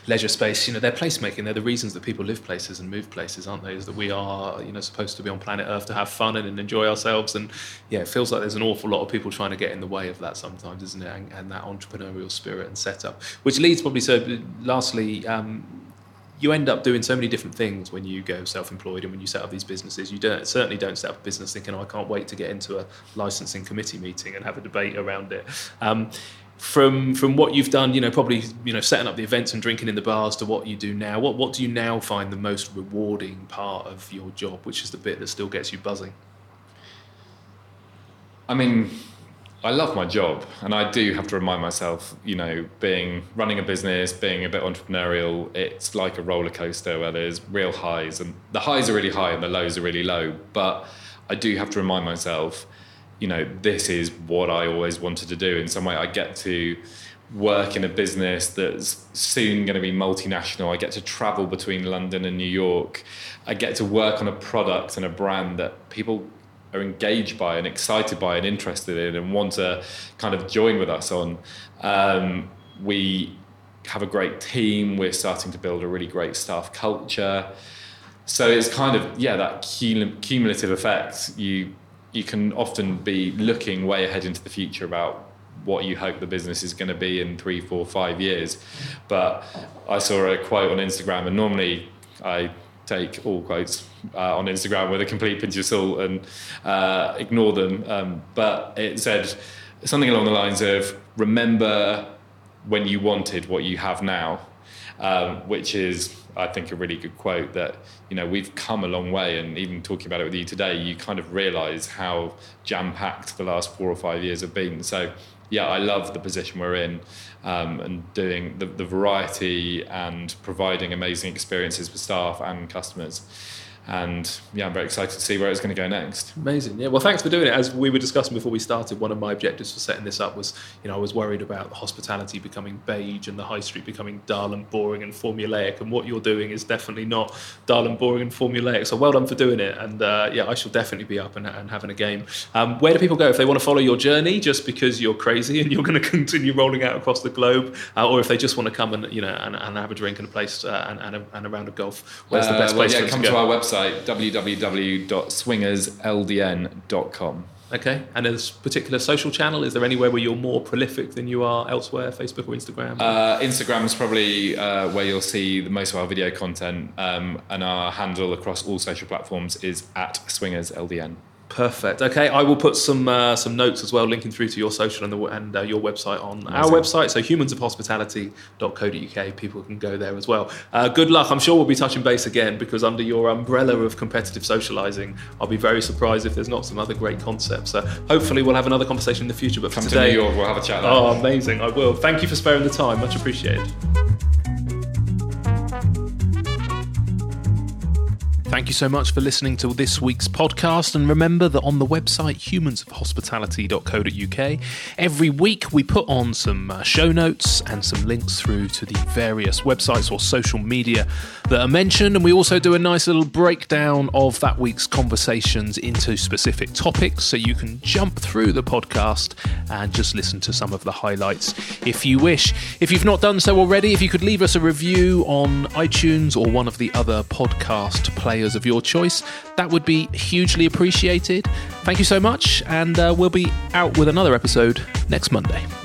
leisure space, you know, they're placemaking. They're the reasons that people live places and move places, aren't they? Is that we are, you know, supposed to be on planet Earth to have fun and, and enjoy ourselves. And yeah, it feels like there's an awful lot of people trying to get in the way of that sometimes, isn't it? And, and that entrepreneurial spirit and setup, which leads probably so. Lastly, um, you end up doing so many different things when you go self-employed and when you set up these businesses. You don't certainly don't set up a business thinking, oh, I can't wait to get into a licensing committee meeting and have a debate around it. Um, from from what you've done, you know, probably you know, setting up the events and drinking in the bars to what you do now. What what do you now find the most rewarding part of your job, which is the bit that still gets you buzzing? I mean, I love my job, and I do have to remind myself, you know, being running a business, being a bit entrepreneurial, it's like a roller coaster where there's real highs, and the highs are really high and the lows are really low. But I do have to remind myself, you know, this is what I always wanted to do. In some way, I get to work in a business that's soon going to be multinational. I get to travel between London and New York. I get to work on a product and a brand that people are engaged by and excited by and interested in and want to kind of join with us on. Um, we have a great team. We're starting to build a really great staff culture. So it's kind of yeah that cumulative effect. You you can often be looking way ahead into the future about what you hope the business is going to be in three, four, five years. But I saw a quote on Instagram, and normally I take all quotes uh, on Instagram with a complete pinch of salt and uh, ignore them. Um, but it said something along the lines of remember when you wanted what you have now, um, which is, I think, a really good quote that, you know, we've come a long way. And even talking about it with you today, you kind of realize how jam packed the last four or five years have been. So, yeah, I love the position we're in um, and doing the, the variety and providing amazing experiences for staff and customers and yeah, I'm very excited to see where it's going to go next. Amazing, yeah. Well, thanks for doing it. As we were discussing before we started, one of my objectives for setting this up was, you know, I was worried about hospitality becoming beige and the high street becoming dull and boring and formulaic. And what you're doing is definitely not dull and boring and formulaic. So well done for doing it. And uh, yeah, I shall definitely be up and, and having a game. Um, where do people go if they want to follow your journey, just because you're crazy and you're going to continue rolling out across the globe, uh, or if they just want to come and you know and, and have a drink and a place uh, and, and, a, and a round of golf? Where's the best uh, well, place? Yeah, come to, to our website website www.swingersldn.com. Okay, and there's particular social channel. Is there anywhere where you're more prolific than you are elsewhere, Facebook or Instagram? Uh, Instagram is probably uh, where you'll see the most of our video content, um, and our handle across all social platforms is at swingersldn. Perfect. Okay, I will put some uh, some notes as well, linking through to your social and, the, and uh, your website on Amazing. our website. So humansofhospitality.co.uk. People can go there as well. Uh, good luck. I'm sure we'll be touching base again because under your umbrella of competitive socialising, I'll be very surprised if there's not some other great concepts. So hopefully we'll have another conversation in the future. But Come for today, to New York, we'll have a chat. Oh, amazing! I will. Thank you for sparing the time. Much appreciated. Thank you so much for listening to this week's podcast. And remember that on the website humansofhospitality.co.uk, every week we put on some uh, show notes and some links through to the various websites or social media that are mentioned. And we also do a nice little breakdown of that week's conversations into specific topics so you can jump through the podcast and just listen to some of the highlights if you wish. If you've not done so already, if you could leave us a review on iTunes or one of the other podcast players players of your choice. That would be hugely appreciated. Thank you so much, and uh, we'll be out with another episode next Monday.